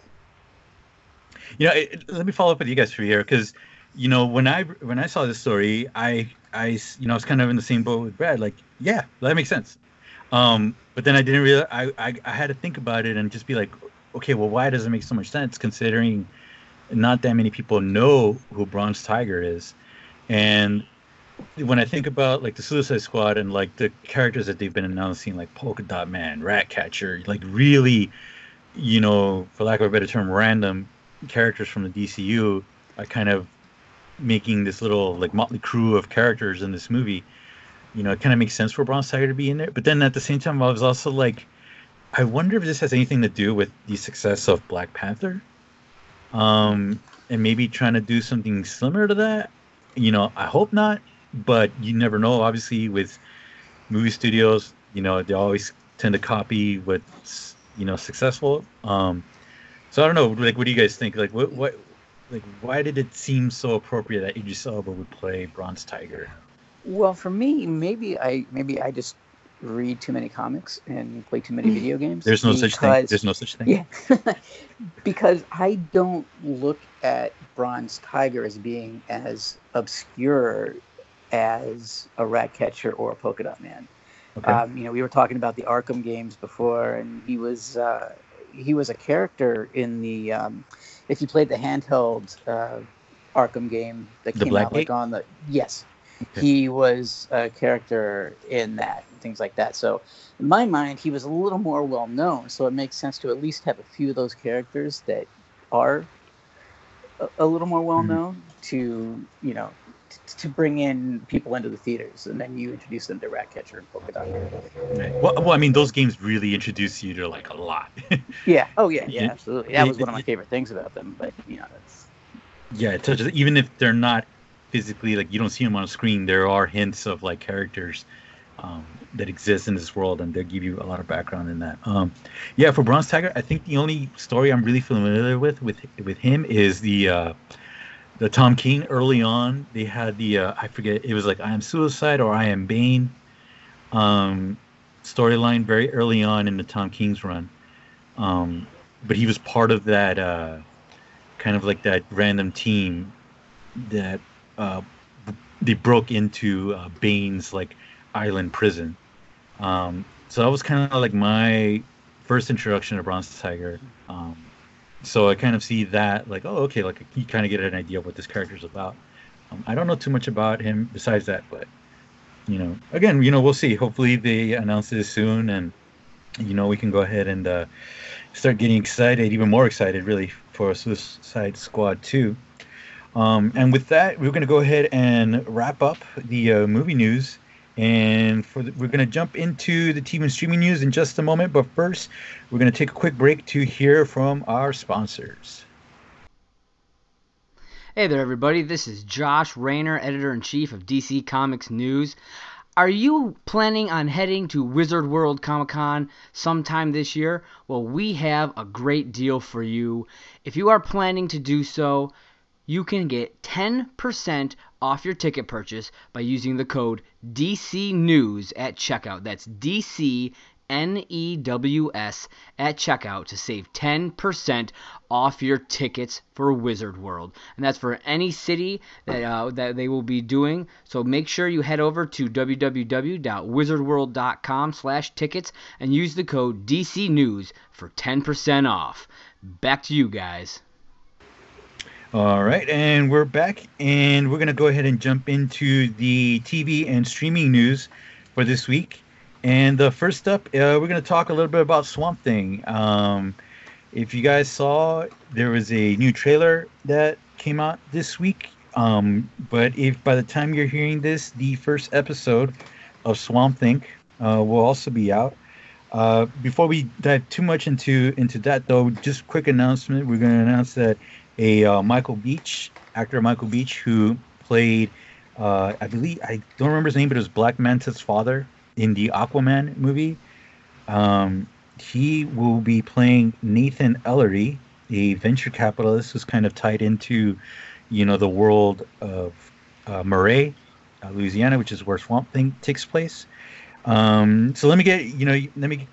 You know, it, let me follow up with you guys for here because, you know, when I when I saw this story, I I you know I was kind of in the same boat with Brad. Like, yeah, that makes sense. Um, but then I didn't realize I, I I had to think about it and just be like, okay, well, why does it make so much sense considering not that many people know who Bronze Tiger is, and when I think about like the Suicide Squad and like the characters that they've been announcing, like Polka Dot Man, Ratcatcher, like really, you know, for lack of a better term, random characters from the DCU I kind of making this little like motley crew of characters in this movie. You know, it kind of makes sense for Bronze Tiger to be in there. But then at the same time, I was also like, I wonder if this has anything to do with the success of Black Panther, um, and maybe trying to do something similar to that. You know, I hope not but you never know. Obviously, with movie studios, you know, they always tend to copy what's you know successful. Um, so I don't know. Like, what do you guys think? Like, what what like why did it seem so appropriate that Idris Elba would play Bronze Tiger? Well, for me, maybe I maybe I just read too many comics and play too many video games. There's no because, such thing. There's no such thing. Yeah, because I don't look at Bronze Tiger as being as obscure as a rat catcher or a polka dot man. Okay. Um, you know, we were talking about the Arkham games before, and he was uh, he was a character in the um, if you played the handheld uh, Arkham game that the came out like on the yes, okay. he was a character in that and things like that. So in my mind, he was a little more well known. So it makes sense to at least have a few of those characters that are a, a little more well known mm-hmm. to you know to bring in people into the theaters, and then you introduce them to Ratcatcher and Polka Dot. Right. Well, well, I mean, those games really introduce you to like a lot. yeah. Oh yeah. Yeah. Absolutely. That was one of my favorite things about them. But you know, that's. Yeah, it touches even if they're not physically like you don't see them on a screen. There are hints of like characters um, that exist in this world, and they give you a lot of background in that. Um, yeah, for Bronze Tiger, I think the only story I'm really familiar with with with him is the. Uh, the Tom King early on. They had the uh, I forget it was like I am Suicide or I am Bane um, storyline very early on in the Tom King's run. Um, but he was part of that uh, kind of like that random team that uh, they broke into uh, Bane's like island prison. Um, so that was kind of like my first introduction to Bronze Tiger. Um, so I kind of see that like, oh, okay, like you kind of get an idea of what this character is about. Um, I don't know too much about him besides that, but you know, again, you know, we'll see. Hopefully, they announce this soon, and you know, we can go ahead and uh, start getting excited, even more excited, really, for Suicide Squad 2. Um, and with that, we're going to go ahead and wrap up the uh, movie news. And for the, we're going to jump into the TV and streaming news in just a moment. But first, we're going to take a quick break to hear from our sponsors. Hey there, everybody. This is Josh Rayner, editor in chief of DC Comics News. Are you planning on heading to Wizard World Comic Con sometime this year? Well, we have a great deal for you. If you are planning to do so, you can get 10% off your ticket purchase by using the code DCNEWS at checkout. That's DC N E W S at checkout to save 10% off your tickets for Wizard World. And that's for any city that, uh, that they will be doing. So make sure you head over to www.wizardworld.com slash tickets and use the code DC News for 10% off. Back to you guys. All right, and we're back, and we're gonna go ahead and jump into the TV and streaming news for this week. And uh, first up, uh, we're gonna talk a little bit about Swamp Thing. Um, if you guys saw, there was a new trailer that came out this week. Um, but if by the time you're hearing this, the first episode of Swamp Thing uh, will also be out. Uh, before we dive too much into into that, though, just quick announcement: we're going to announce that a uh, Michael Beach, actor Michael Beach, who played, uh, I believe, I don't remember his name, but it was Black Manta's father in the Aquaman movie. Um, he will be playing Nathan Ellery, a venture capitalist who's kind of tied into, you know, the world of uh, Marais, uh, Louisiana, which is where Swamp Thing takes place. Um, so let me get, you know, let me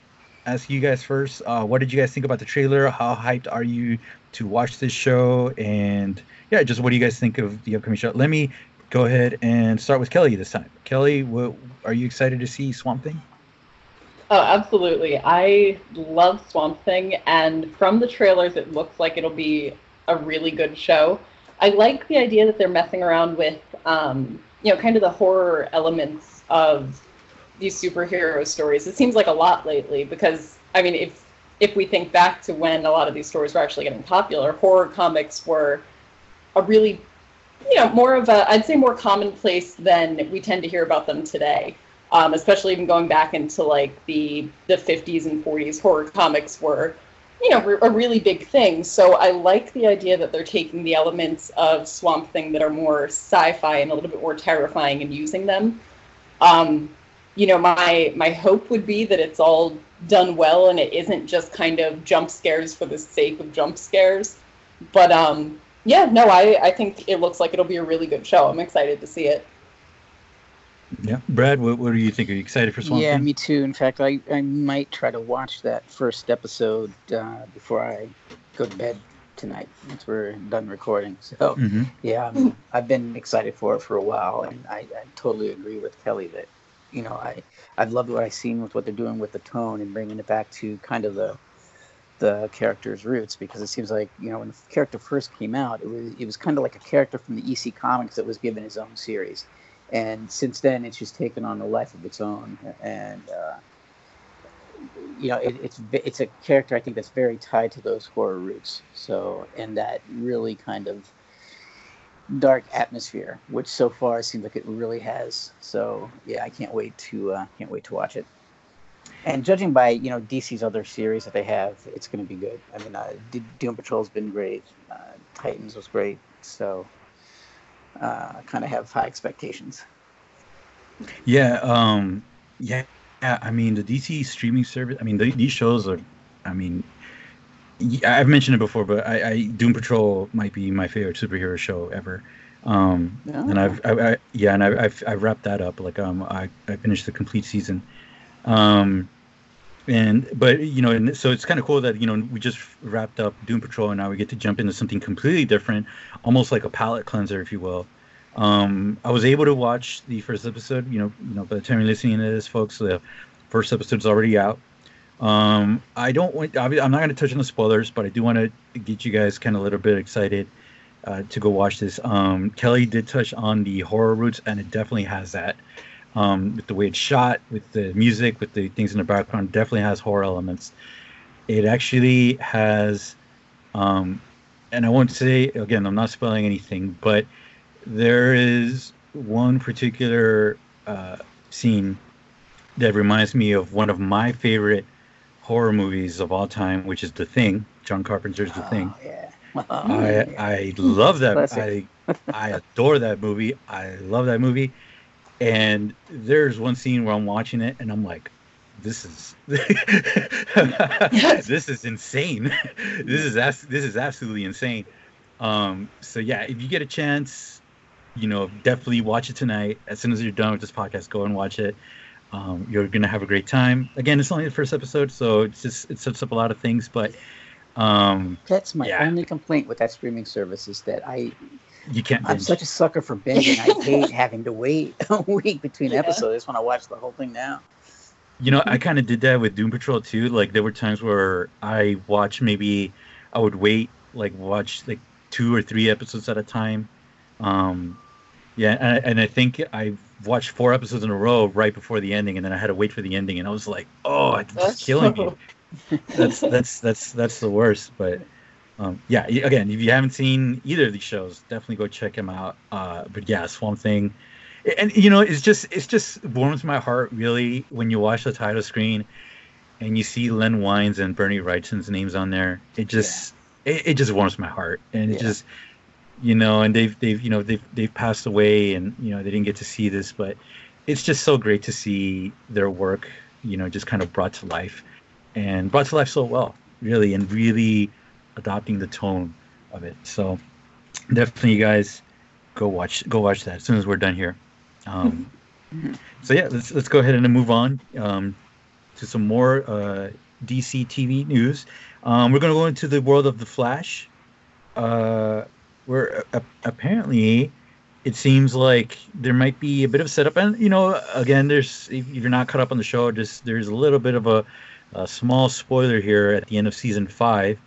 ask you guys first. Uh, what did you guys think about the trailer? How hyped are you to watch this show? And yeah, just what do you guys think of the upcoming show? Let me go ahead and start with Kelly this time. Kelly, what, are you excited to see Swamp Thing? Oh, absolutely. I love Swamp Thing, and from the trailers, it looks like it'll be a really good show. I like the idea that they're messing around with, um, you know, kind of the horror elements of these superhero stories. It seems like a lot lately because, I mean, if if we think back to when a lot of these stories were actually getting popular, horror comics were a really, you know, more of a, I'd say more commonplace than we tend to hear about them today. Um, especially even going back into like the the 50s and 40s, horror comics were, you know, a really big thing. So I like the idea that they're taking the elements of Swamp Thing that are more sci-fi and a little bit more terrifying and using them. Um, you know, my my hope would be that it's all done well and it isn't just kind of jump scares for the sake of jump scares. But um, yeah, no, I I think it looks like it'll be a really good show. I'm excited to see it. Yeah, Brad, what, what do you think? Are you excited for Swamp yeah, Thing? me too. In fact, I, I might try to watch that first episode uh, before I go to bed tonight once we're done recording. So Mhm. yeah, I'm, I've been excited for it for a while, and I, I totally agree with Kelly that you know I I've loved what I've seen with what they're doing with the tone and bringing it back to kind of the the character's roots because it seems like you know when the character first came out it was it was kind of like a character from the EC comics that was given his own series. And since then it's just taken on a life of its own. And uh, you know it, it's it's a character I think that's very tied to those horror roots. So and that really kind of dark atmosphere which so far seems like it really has so yeah I can't wait to uh, can't wait to watch it and judging by you know DC's other series that they have, it's going to be good. I mean, uh, Doom Patrol's been great. Uh, Titans was great. So, uh, kind of have high expectations. Yeah, um, yeah, yeah. I mean, the DC streaming service. I mean, the, these shows are. I mean, I've mentioned it before, but I, I Doom Patrol might be my favorite superhero show ever. Um, and Oh. I've, I, I, yeah, and I, I've, I've wrapped that up. Like, um, I, I finished the complete season. Um, and but you know, and so it's kind of cool that you know we just wrapped up Doom Patrol, and now we get to jump into something completely different, almost like a palate cleanser, if you will. Um, I was able to watch the first episode. You know, you know, by the time you're listening to this, folks, the first episode's already out. Um, I don't want. I'm not going to touch on the spoilers, but I do want to get you guys kind of a little bit excited uh, to go watch this. Um, Kelly did touch on the horror roots, and it definitely has that. Um, with the way it's shot, with the music, with the things in the background, definitely has horror elements. It actually has, um, and I won't say again, I'm not spoiling anything, but there is one particular uh, scene that reminds me of one of my favorite horror movies of all time, which is The Thing, John Carpenter's The Thing. Oh, yeah. I Yeah. I love that. I I adore that movie. I love that movie. And there's one scene where I'm watching it and I'm like, this is this is insane. this is this is absolutely insane. Um, so yeah, if you get a chance, you know, definitely watch it tonight. As soon as you're done with this podcast, go and watch it. Um, you're gonna have a great time. Again, it's only the first episode, so it's just it sets up a lot of things. But um, that's my yeah. only complaint with that streaming service is that I you can't. I'm binge. such a sucker for binging. I hate having to wait a week between Yeah. episodes. I just want to watch the whole thing now. You know, I kind of did that with Doom Patrol too. Like there were times where I watched maybe I would wait, like watch like two or three episodes at a time. Um, yeah, and I, and I think I watched four episodes in a row right before the ending, and then I had to wait for the ending, and I was like, oh, it's That's just killing so- me. That's that's that's that's the worst. But um, yeah, again, if you haven't seen either of these shows, definitely go check them out. Uh, but yeah, Swamp Thing, and you know, it's just it's just warms my heart really when you watch the title screen and you see Len Wein's and Bernie Wrightson's names on there. It just it, it just warms my heart, and it Yeah. just you know, and they've they've you know they've they've passed away, and you know they didn't get to see this, but it's just so great to see their work, you know, just kind of brought to life, and brought to life so well, really, and really adopting the tone of it. So definitely, you guys, go watch go watch that as soon as we're done here. Um, so yeah, let's let's go ahead and move on um, to some more uh, DC TV news. Um, we're gonna go into the world of the Flash. Uh, where uh, apparently it seems like there might be a bit of setup, and you know, again, there's if you're not caught up on the show, just there's a little bit of a, a small spoiler here at the end of season five,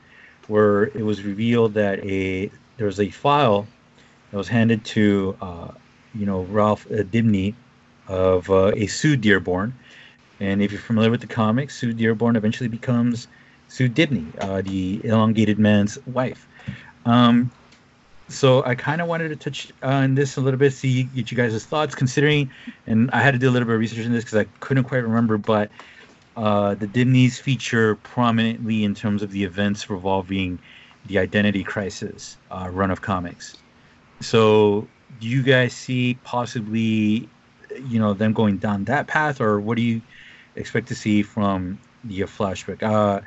where it was revealed that a there was a file that was handed to uh, you know Ralph uh, Dibny of uh, a Sue Dearborn, and if you're familiar with the comics, Sue Dearborn eventually becomes Sue Dibny, uh, the elongated man's wife. Um, so I kind of wanted to touch on this a little bit, see get you guys' thoughts, considering, and I had to do a little bit of research on this because I couldn't quite remember, but uh, the Dibnys feature prominently in terms of the events revolving the Identity Crisis uh, run of comics. So do you guys see possibly, you know, them going down that path, or what do you expect to see from the uh, flashback? Uh,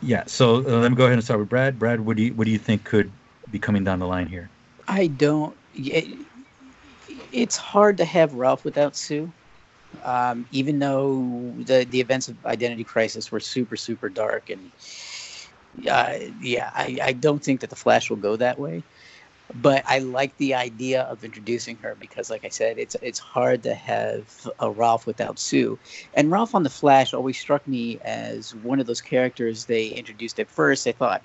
yeah. So uh, let me go ahead and start with Brad. Brad, what do you what do you think could be coming down the line here? I don't. It, it's hard to have Ralph without Sue. Um, even though the the events of Identity Crisis were super super dark and uh, yeah, I, I don't think that the Flash will go that way. But I like the idea of introducing her because, like I said, it's it's hard to have a Ralph without Sue. And Ralph on the Flash always struck me as one of those characters they introduced at first. I thought,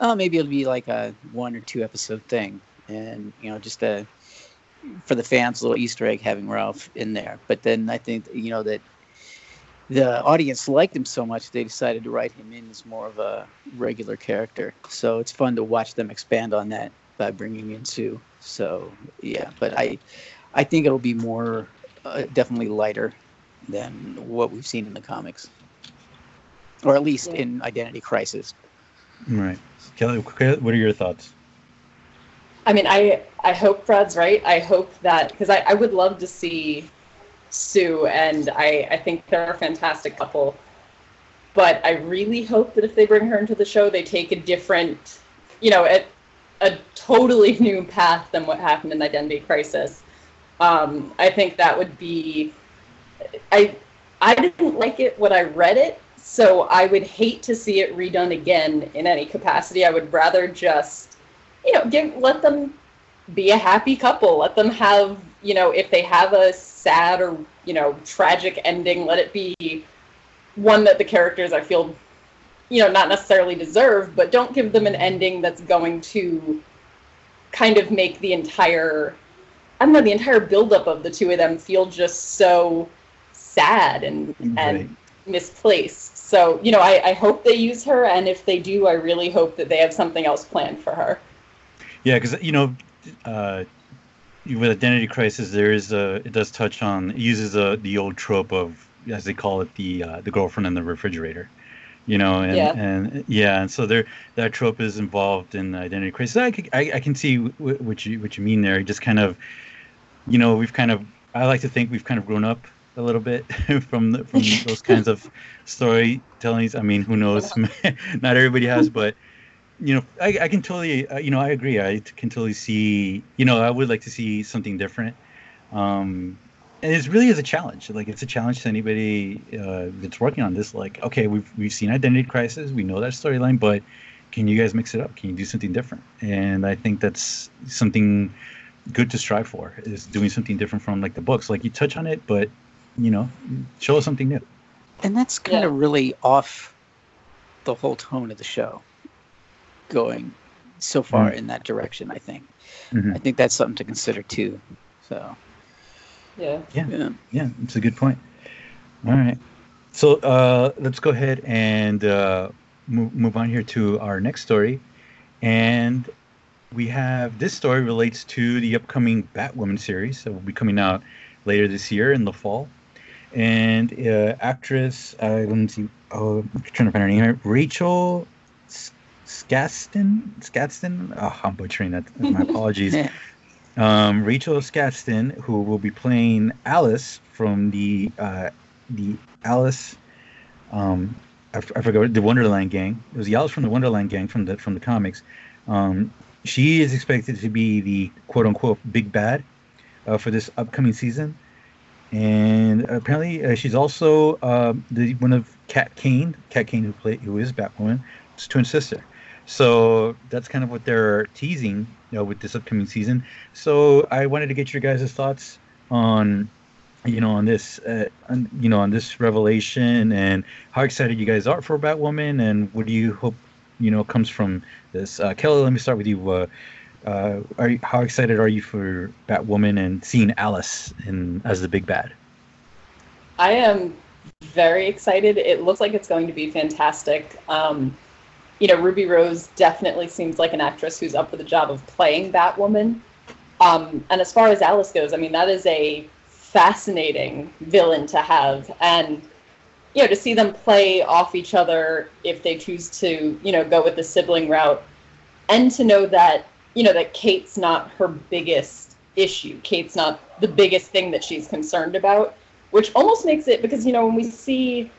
oh, maybe it'll be like a one or two episode thing, and you know, just a for the fans, a little Easter egg having Ralph in there. But then I think you know that the audience liked him so much they decided to write him in as more of a regular character. So it's fun to watch them expand on that by bringing in Sue. So yeah, but I I think it'll be more uh, definitely lighter than what we've seen in the comics, or at least Yeah. in Identity Crisis. Right. Kelly, what are your thoughts? I mean, I I hope Brad's right. I hope that because I, I would love to see Sue and I I think they're a fantastic couple. But I really hope that if they bring her into the show, they take a different, you know, a, a totally new path than what happened in Identity Crisis. Um, I think that would be. I I didn't like it when I read it, so I would hate to see it redone again in any capacity. I would rather just you know, give let them be a happy couple. Let them have, you know, if they have a sad or you know tragic ending, let it be one that the characters I feel, you know, not necessarily deserve, but don't give them an ending that's going to kind of make the entire, I don't know, the entire buildup of the two of them feel just so sad and Right. and misplaced. So, you know, I, I hope they use her, and if they do, I really hope that they have something else planned for her. Yeah, because you know, uh, with Identity Crisis, there is a it does touch on it uses a, the old trope of as they call it the uh, the girlfriend in the refrigerator. You know, and Yeah. and yeah, and so there that trope is involved in Identity Crisis. i can see what you what you mean there. Just kind of, you know, we've kind of I like to think we've kind of grown up a little bit from the, from those kinds of storytellings. I mean, who knows? Not everybody has, but you know, I, I can totally, uh, you know, I agree. I can totally see, you know, I would like to see something different. Um, and it really is a challenge. Like it's a challenge to anybody uh, that's working on this. Like, okay, we've we've seen Identity Crisis, we know that storyline, but can you guys mix it up? Can you do something different? And I think that's something good to strive for is doing something different from like the books. Like you touch on it, but you know, show us something new. And that's kind Yeah. of really off the whole tone of the show, going so far in that direction. I think. Mhm. I think that's something to consider too. So Yeah. yeah. Yeah, it's a good point. All right. So uh, let's go ahead and uh, move, move on here to our next story. And we have this story relates to the upcoming Batwoman series that will be coming out later this year in the fall. And uh, actress, uh, let me see, oh, I'm trying to find her name Rachel S- Skaston? Skaston? Oh, I'm butchering that. My apologies um, Rachel Skatston, who will be playing Alice from the uh, the Alice, um, I, I forgot the Wonderland Gang. It was the Alice from the Wonderland Gang from the from the comics. Um, she is expected to be the quote unquote big bad uh, for this upcoming season, and apparently uh, she's also uh, the one of Kat Kane, Kat Kane who play who is Batwoman, twin sister. So that's kind of what they're teasing, you know, with this upcoming season. So I wanted to get your guys' thoughts on, you know, on this, uh, on, you know, on this revelation and how excited you guys are for Batwoman and what do you hope, you know, comes from this. Uh, Kelly, let me start with you. Uh, uh, are you, how excited are you for Batwoman and seeing Alice in as the big bad? I am very excited. It looks like it's going to be fantastic. Um, you know, Ruby Rose definitely seems like an actress who's up for the job of playing Batwoman. Um, and as far as Alice goes, I mean, that is a fascinating villain to have. And, you know, to see them play off each other if they choose to, you know, go with the sibling route. And to know that, you know, that Kate's not her biggest issue. Kate's not the biggest thing that she's concerned about which almost makes it because you know when we see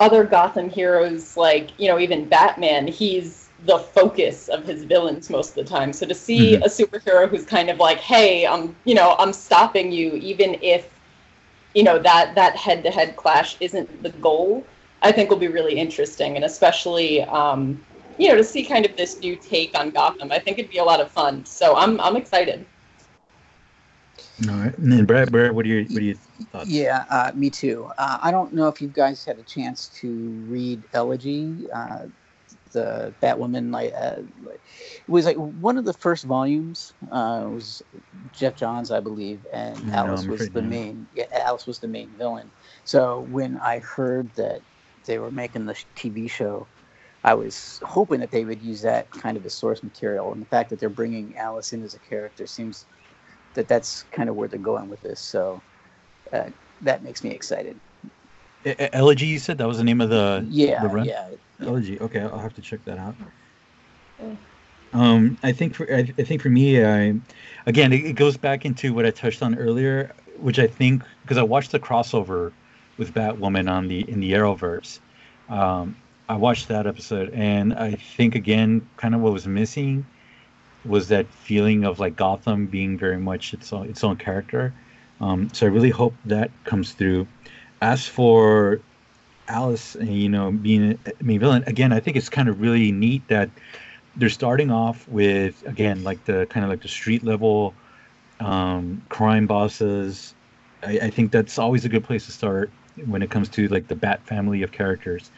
other Gotham heroes like you know even Batman, he's the focus of his villains most of the time. So to see Mhm. a superhero who's kind of like, hey, I'm you know I'm stopping you, even if you know that that head-to-head clash isn't the goal, I think will be really interesting, and especially um, you know to see kind of this new take on Gotham. I think it'd be a lot of fun. So I'm I'm excited. All right. And then Brad, Brad, what are your what are your thoughts? Yeah, uh, me too. Uh, I don't know if you guys had a chance to read Elegy, uh, the Batwoman. Like, uh, it was like one of the first volumes. Uh, it was Jeff Johns, I believe, and No, Alice I'm was the not. main. Yeah, Alice was the main villain. So when I heard that they were making the TV show, I was hoping that they would use that kind of as source material. And the fact that they're bringing Alice in as a character seems that that's kind of where they're going with this. So uh, that makes me excited. Elegy, you said that was the name of the Yeah, the run? yeah. Elegy. Okay, I'll have to check that out. Um, I think for I, I think for me, I again it, it goes back into what I touched on earlier, which I think because I watched the crossover with Batwoman on the in the Arrowverse. Um, I watched that episode, and I think again, kind of what was missing was that feeling of like Gotham being very much its own, its own character. Um, so I really hope that comes through. As for Alice, you know, being a main villain again, I think it's kind of really neat that they're starting off with again like the kind of like the street level um, crime bosses. I, I think that's always a good place to start when it comes to like the Bat family of characters,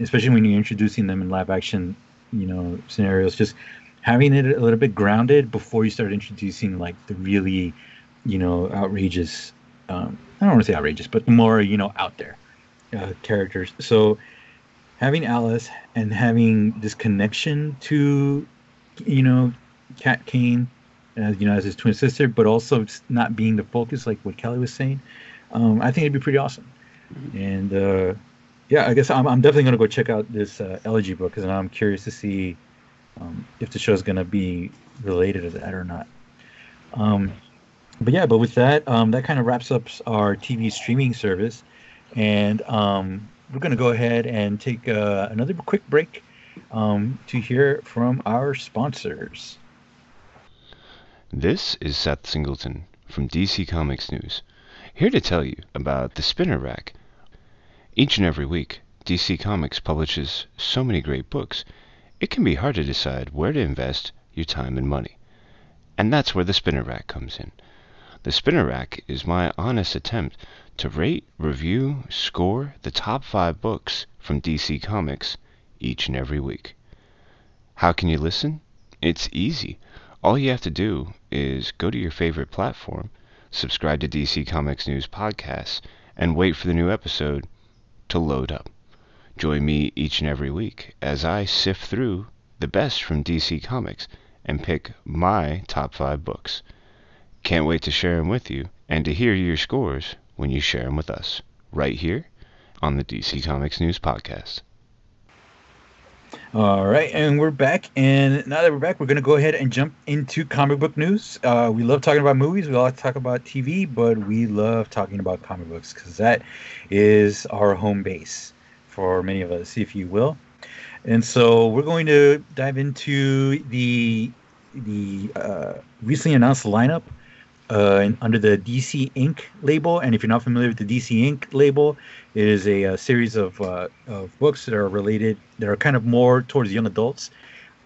especially when you're introducing them in live action, you know, scenarios. Just having it a little bit grounded before you start introducing like the really, you know, outrageous. Um, I don't want to say outrageous, but the more you know out there uh, characters. So having Alice and having this connection to, you know, Cat Kane, as you know, as his twin sister, but also not being the focus, like what Kelly was saying, um, I think it'd be pretty awesome. And uh, yeah, I guess I'm, I'm definitely gonna go check out this uh, Elegy book because I'm curious to see um, if the show is gonna be related to that or not. Um, but yeah, but with that, um, that kind of wraps up our TV streaming service, and um, we're gonna go ahead and take uh, another quick break um, to hear from our sponsors. This is Seth Singleton from DC Comics News, here to tell you about the Spinner Rack. Each and every week, DC Comics publishes so many great books, it can be hard to decide where to invest your time and money. And that's where the Spinner Rack comes in. The Spinner Rack is my honest attempt to rate, review, score the top five books from DC Comics each and every week. How can you listen? It's easy. All you have to do is go to your favorite platform, subscribe to DC Comics News Podcasts, and wait for the new episode to load up. Join me each and every week as I sift through the best from DC Comics and pick my top five books. Can't wait to share them with you and to hear your scores when you share them with us, right here on the DC Comics News Podcast. All right, and we're back. And now that we're back, we're going to go ahead and jump into comic book news. Uh, we love talking about movies, we like to talk about TV, but we love talking about comic books because that is our home base for many of us, if you will. And so we're going to dive into the the uh, recently announced lineup uh, under the DC Ink label. And if you're not familiar with the DC Ink label, it is a, a series of, uh, of books that are related, that are kind of more towards young adults.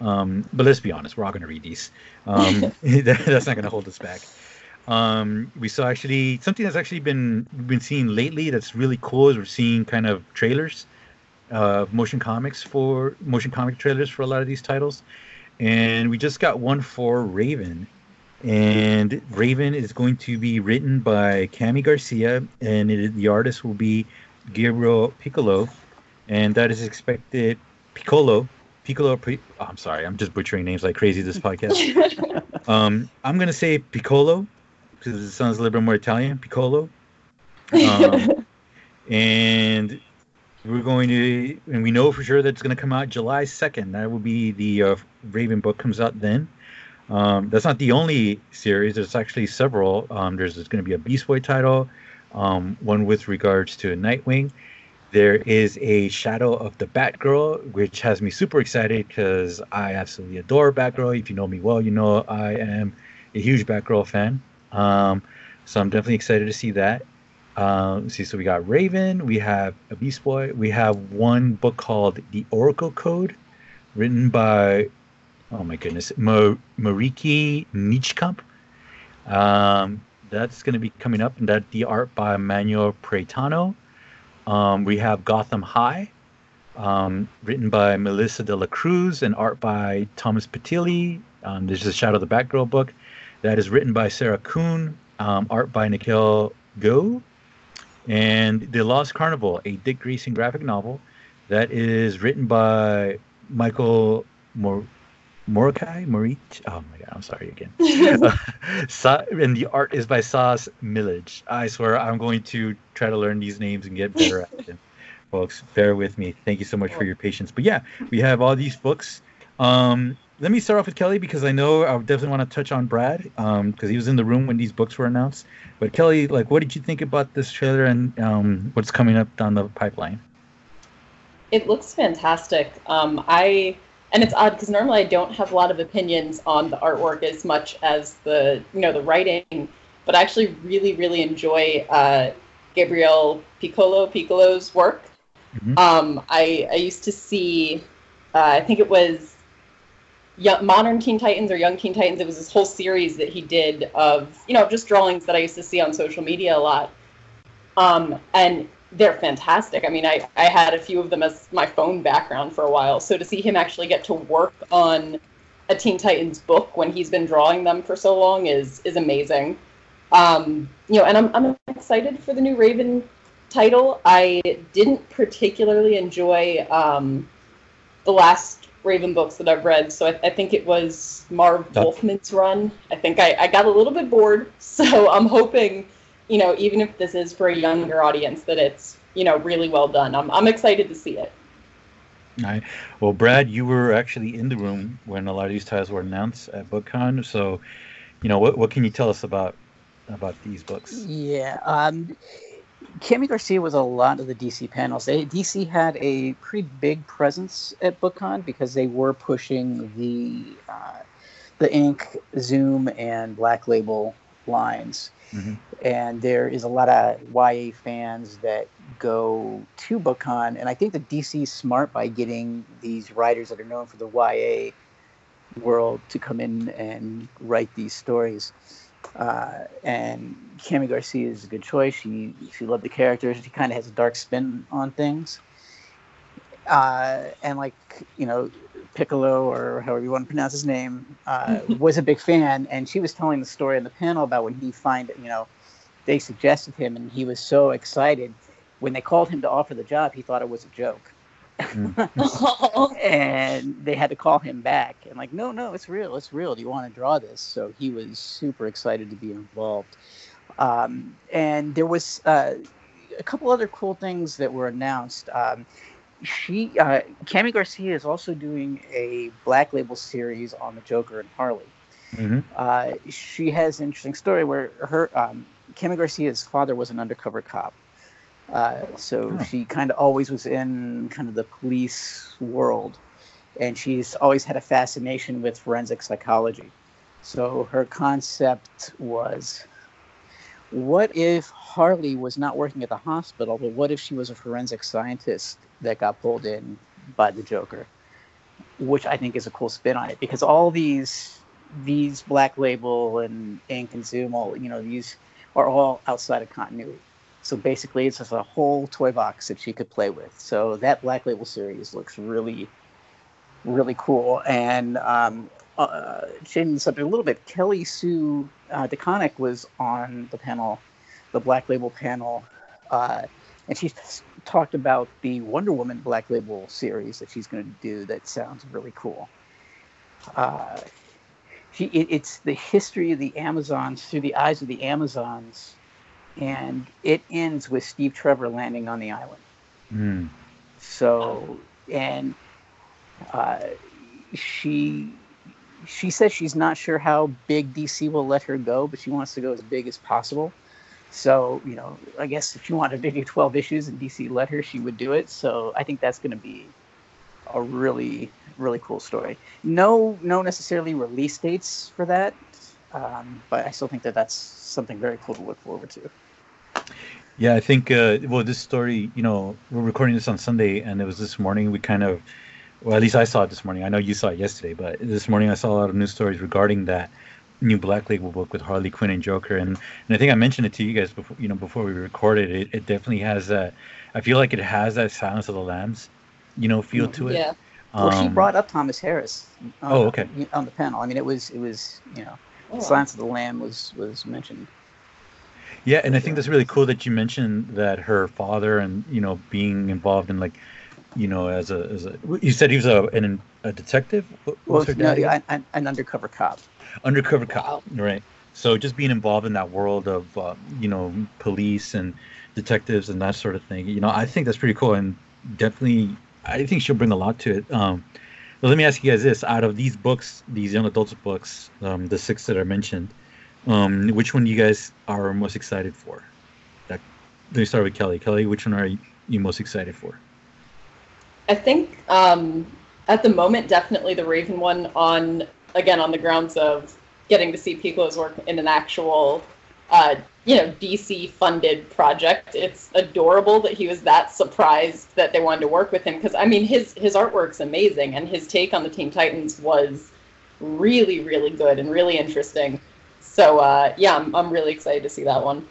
Um, but let's be honest, we're all going to read these. Um, that, that's not going to hold us back. Um, we saw actually something that's actually been been seeing lately that's really cool is we're seeing kind of trailers, uh, motion comics for motion comic trailers for a lot of these titles, and we just got one for Raven, and Raven is going to be written by Kami Garcia, and it, the artist will be Gabriel Picolo, and that is expected Piccolo. Piccolo, oh, I'm sorry, I'm just butchering names like crazy this podcast. um, I'm gonna say Piccolo because it sounds a little bit more Italian. Piccolo, um, and we're going to, and we know for sure that it's going to come out July 2nd. That will be the uh, Raven book comes out then. Um, that's not the only series. There's actually several. Um, there's, there's going to be a Beast Boy title, um, one with regards to Nightwing. There is a Shadow of the Batgirl, which has me super excited because I absolutely adore Batgirl. If you know me well, you know I am a huge Batgirl fan. Um, so I'm definitely excited to see that. Um, see, so we got Raven, we have a Beast Boy, we have one book called The Oracle Code, written by oh my goodness, Marieke Nijkamp. Um, that's going to be coming up, and that the art by Manuel Prieto. Um, we have Gotham High, um, written by Melissa de la Cruz, and art by Thomas Pitilli. Um, this is a Shadow of the Batgirl book. That is written by Sarah Kuhn, um, art by Nicole Goux, And The Lost Carnival, a Dick Grayson graphic novel that is written by Michael Mor- Morokai, Morich. Oh my god, I'm sorry again. uh, and the art is by Sas Milledge. I swear I'm going to try to learn these names and get better at them. Folks, bear with me. Thank you so much for your patience. But yeah, we have all these books. Um, let me start off with Kelly because I know I definitely want to touch on Brad because um, he was in the room when these books were announced. But Kelly, like, what did you think about this trailer and um, what's coming up down the pipeline? It looks fantastic. Um, I and it's odd because normally I don't have a lot of opinions on the artwork as much as the you know the writing, but I actually really really enjoy uh, Gabriel Picolo Piccolo's work. Mm-hmm. Um, I I used to see, uh, I think it was young, Modern Teen Titans or Young Teen Titans. It was this whole series that he did of you know just drawings that I used to see on social media a lot. Um, and they're fantastic. I mean, I, I had a few of them as my phone background for a while. So to see him actually get to work on a Teen Titans book when he's been drawing them for so long is is amazing. Um, you know, and I'm I'm excited for the new Raven title. I didn't particularly enjoy um, the last Raven books that I've read, so I, I think it was Marv Wolfman's run. I think I, I got a little bit bored, so I'm hoping you know, even if this is for a younger audience, that it's, you know, really well done. I'm, I'm excited to see it. All right. Well, Brad, you were actually in the room when a lot of these titles were announced at BookCon. So, you know, what, what can you tell us about about these books. Yeah. Um, Kami Garcia was a lot of the DC panels. They, DC had a pretty big presence at BookCon because they were pushing the uh, the Ink, Zoom, and Black Label lines. Mhm. And there is a lot of YA fans that go to BookCon, and I think that DC is smart by getting these writers that are known for the YA world to come in and write these stories. Uh, and Kami Garcia is a good choice. She she loved the characters. She kind of has a dark spin on things. Uh, and like you know, Picolo or however you want to pronounce his name uh, was a big fan, and she was telling the story on the panel about when he find you know they suggested him, and he was so excited. When they called him to offer the job. He thought it was a joke. and they had to call him back and like no no it's real it's real. Do you want to draw this? So he was super excited to be involved. Um, and there was uh, a couple other cool things that were announced. Um, she uh, Kami Garcia is also doing a black label series on the Joker and Harley hmm uh, she has an interesting story where her um, Kami Garcia's father was an undercover cop. Uh, so Oh. she kind of always was in kind of the police world, and she's always had a fascination with forensic psychology. So her concept was, what if Harley was not working at the hospital, but what if she was a forensic scientist that got pulled in by the Joker? Which I think is a cool spin on it because all these these Black Label and Ink and Zoom, all you know, these are all outside of continuity. So basically, it's just a whole toy box that she could play with. So that Black Label series looks really, really cool. And um, uh, changing the subject a little bit, Kelly Sue uh, DeConnick was on the panel, the Black Label panel, uh, and she talked about the Wonder Woman Black Label series that she's going to do. That sounds really cool. Uh, she, it, it's the history of the Amazons through the eyes of the Amazons, and it ends with Steve Trevor landing on the island. Mm. So, and uh, she she says she's not sure how big DC will let her go, but she wants to go as big as possible. So, you know, I guess if she wanted to do 12 issues and DC let her, she would do it. So I think that's going to be a really, really cool story. No, no necessarily release dates for that, um, but I still think that that's something very cool to look forward to. Yeah, I think uh, well, this story, you know, we're recording this on Sunday, and it was this morning. We kind of, well, at least I saw it this morning. I know you saw it yesterday, but this morning I saw a lot of news stories regarding that new Black Label book with Harley Quinn and Joker, and and I think I mentioned it to you guys before, you know, before we recorded. It it definitely has that. I feel like it has that Silence of the Lambs, you know, feel to it. Yeah. Well, she Um, brought up Thomas Harris. uh, Oh, okay. On the panel, I mean, it was it was you know, Oh. Silence of the Lamb was was mentioned. Yeah, and I think that's really cool that you mentioned that her father and you know being involved in like, you know, as a as a you said he was a an, a detective. What Well, was her no, dad again? an, an undercover cop. Undercover cop, right? So just being involved in that world of uh, you know police and detectives and that sort of thing, you know, I think that's pretty cool and definitely I think she'll bring a lot to it. Um, but let me ask you guys this: out of these books, these young adults books, um, the six that I mentioned, um, which one you guys are most excited for? That, let me start with Kelly. Kelly, which one are you, you most excited for? I think um, at the moment, definitely the Raven one on again on the grounds of getting to see Picolo's work in an actual, uh, you know, DC funded project. It's adorable that he was that surprised that they wanted to work with him because I mean his his artwork's amazing and his take on the Teen Titans was really really good and really interesting. So uh, yeah, I'm I'm really excited to see that one.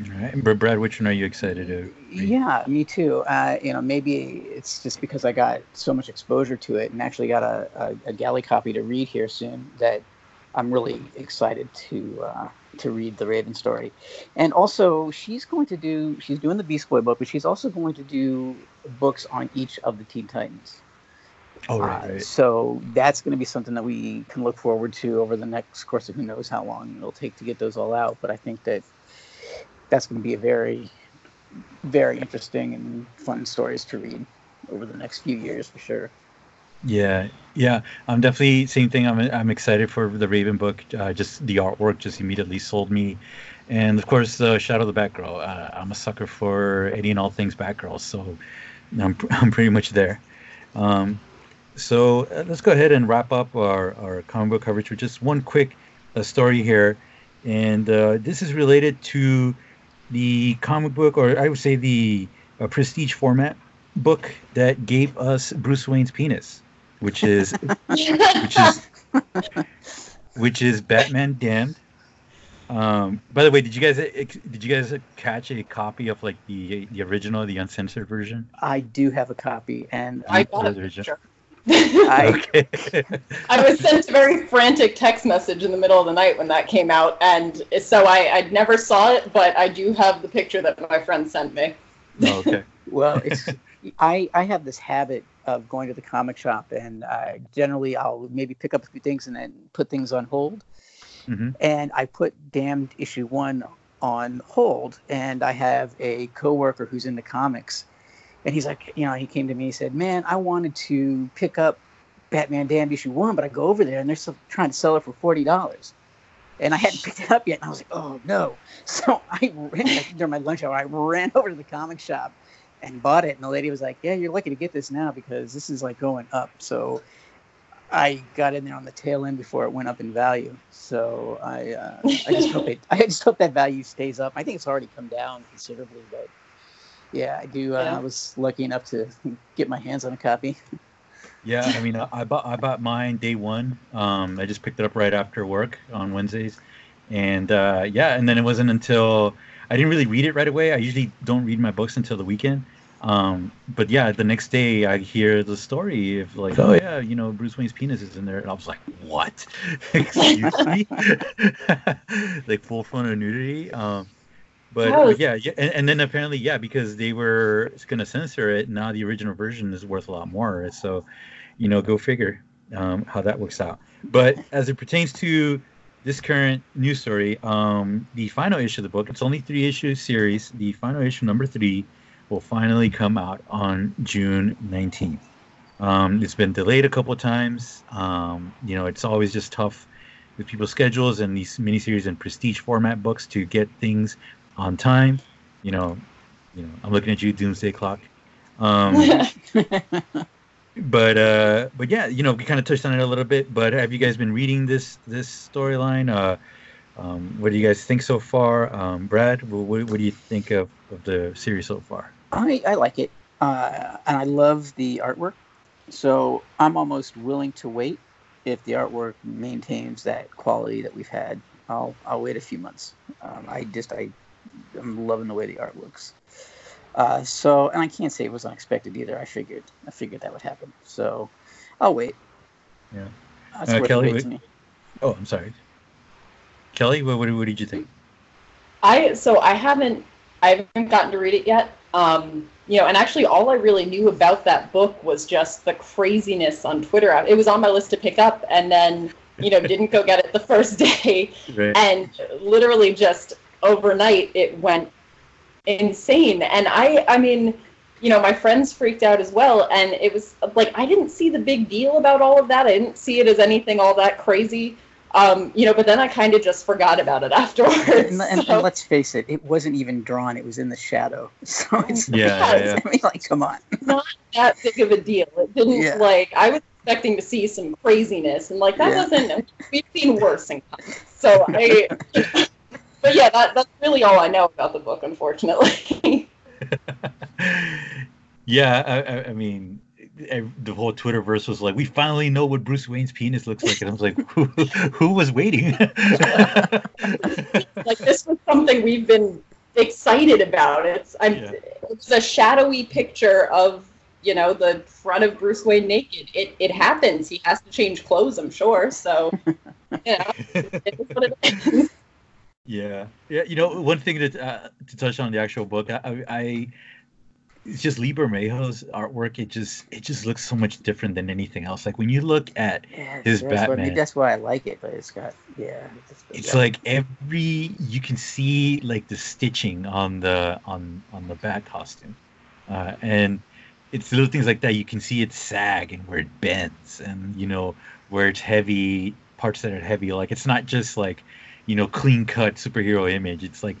All right, Brad, Brad, which one are you excited to? read? Yeah, me too. Uh, you know, maybe it's just because I got so much exposure to it and actually got a, a, a galley copy to read here soon that I'm really excited to uh, to read the Raven story. And also, she's going to do she's doing the Beast Boy book, but she's also going to do books on each of the Teen Titans. Oh, right, Uh, right. so that's going to be something that we can look forward to over the next course of who knows how long it'll take to get those all out. But I think that that's going to be a very, very interesting and fun stories to read over the next few years for sure. Yeah, yeah, I'm definitely same thing. I'm I'm excited for the Raven book. Uh, just the artwork just immediately sold me, and of course, uh, Shadow the Batgirl. Uh, I'm a sucker for any and all things Batgirl, so I'm I'm pretty much there. Um, so uh, let's go ahead and wrap up our our comic book coverage with just one quick uh, story here, and uh, this is related to the comic book, or I would say the uh, prestige format book that gave us Bruce Wayne's penis which is which is which is Batman Damned. Um, by the way, did you guys did you guys catch a copy of like the the original, the uncensored version? I do have a copy, and I got a picture. I, I was sent a very frantic text message in the middle of the night when that came out, and so I, I never saw it, but I do have the picture that my friend sent me. Oh, okay. well, it's I I have this habit of going to the comic shop, and I generally I'll maybe pick up a few things and then put things on hold. hmm And I put Damned issue one on hold, and I have a coworker who's into comics, and he's like, you know, he came to me, he said, "Man, I wanted to pick up Batman Damned issue one, but I go over there and they're still trying to sell it for forty dollars." And I hadn't picked it up yet, and I was like, "Oh no!" So I ran during my lunch hour. I ran over to the comic shop and bought it, and the lady was like, "Yeah, you're lucky to get this now because this is like going up." So I got in there on the tail end before it went up in value. So I uh, I just hope it, I just hope that value stays up. I think it's already come down considerably, but yeah, I do. Uh, Yeah. I was lucky enough to get my hands on a copy. Yeah, I mean, I I bought I bought mine day one. Um, I just picked it up right after work on Wednesdays, and uh, yeah, and then it wasn't until I didn't really read it right away. I usually don't read my books until the weekend. Um, but yeah, the next day I hear the story of like, oh yeah, you know, Bruce Wayne's penis is in there, and I was like, what? Excuse me, like full frontal nudity. Um, but, but yeah, yeah, and, and then apparently, yeah, because they were going to censor it, now the original version is worth a lot more. So, you know, go figure um, how that works out. But as it pertains to this current news story, um, the final issue of the book, it's only three issue series. The final issue, number three, will finally come out on June 19th. Um, it's been delayed a couple of times. Um, you know, it's always just tough with people's schedules and these miniseries and prestige format books to get things on time. You know, you know, I'm looking at you, Doomsday Clock. Um, but uh, but yeah, you know, we kind of touched on it a little bit. But have you guys been reading this this storyline? Uh, um, what do you guys think so far? Um, Brad, what, what, what do you think of, of the series so far? I, I like it, uh, and I love the artwork. So I'm almost willing to wait if the artwork maintains that quality that we've had. I'll I'll wait a few months. Um, I just I I'm loving the way the art looks. Uh, so and I can't say it was unexpected either. I figured I figured that would happen. So I'll wait. Yeah. That's Uh, worth Kelly, what- to me. Oh, I'm sorry, Kelly. What, what, what did you think? I so I haven't I haven't gotten to read it yet. Um, you know, and actually, all I really knew about that book was just the craziness on Twitter. It was on my list to pick up, and then you know didn't go get it the first day, Right. and literally just overnight it went insane. And I, I mean, you know, my friends freaked out as well, and it was like I didn't see the big deal about all of that. I didn't see it as anything all that crazy. Um, you know, but then I kind of just forgot about it afterwards. And, and, so- and let's face it, it wasn't even drawn. It was in the shadow. So it's Yeah, yeah, yeah. I mean, like, come on. Not that big of a deal. It didn't Yeah. like I was expecting to see some craziness, and like that Yeah. wasn't. We've seen worse in comics, so I. but yeah, that, that's really all I know about the book, unfortunately. yeah, I, I, mean, ev- the whole Twitterverse was like, "We finally know what Bruce Wayne's penis looks like," and I was like, "Who, who was waiting?" like this was something we've been excited about. It's I'm Yeah. it's a shadowy picture of you know the front of Bruce Wayne naked. It it happens. He has to change clothes, I'm sure. So you know, it is what it is. Yeah, yeah. You know, one thing that uh, to touch on the actual book, I, I, I it's just Lee Bermejo's artwork. It just it just looks so much different than anything else. Like when you look at, Yeah, His that's What, Batman. that's why I like it, but it's got yeah. It's, it's like every you can see like the stitching on the on on the bat costume, uh, and it's little things like that. You can see it sag and where it bends, and you know where it's heavy parts that are heavy. Like it's not just like you know clean cut superhero image. It's like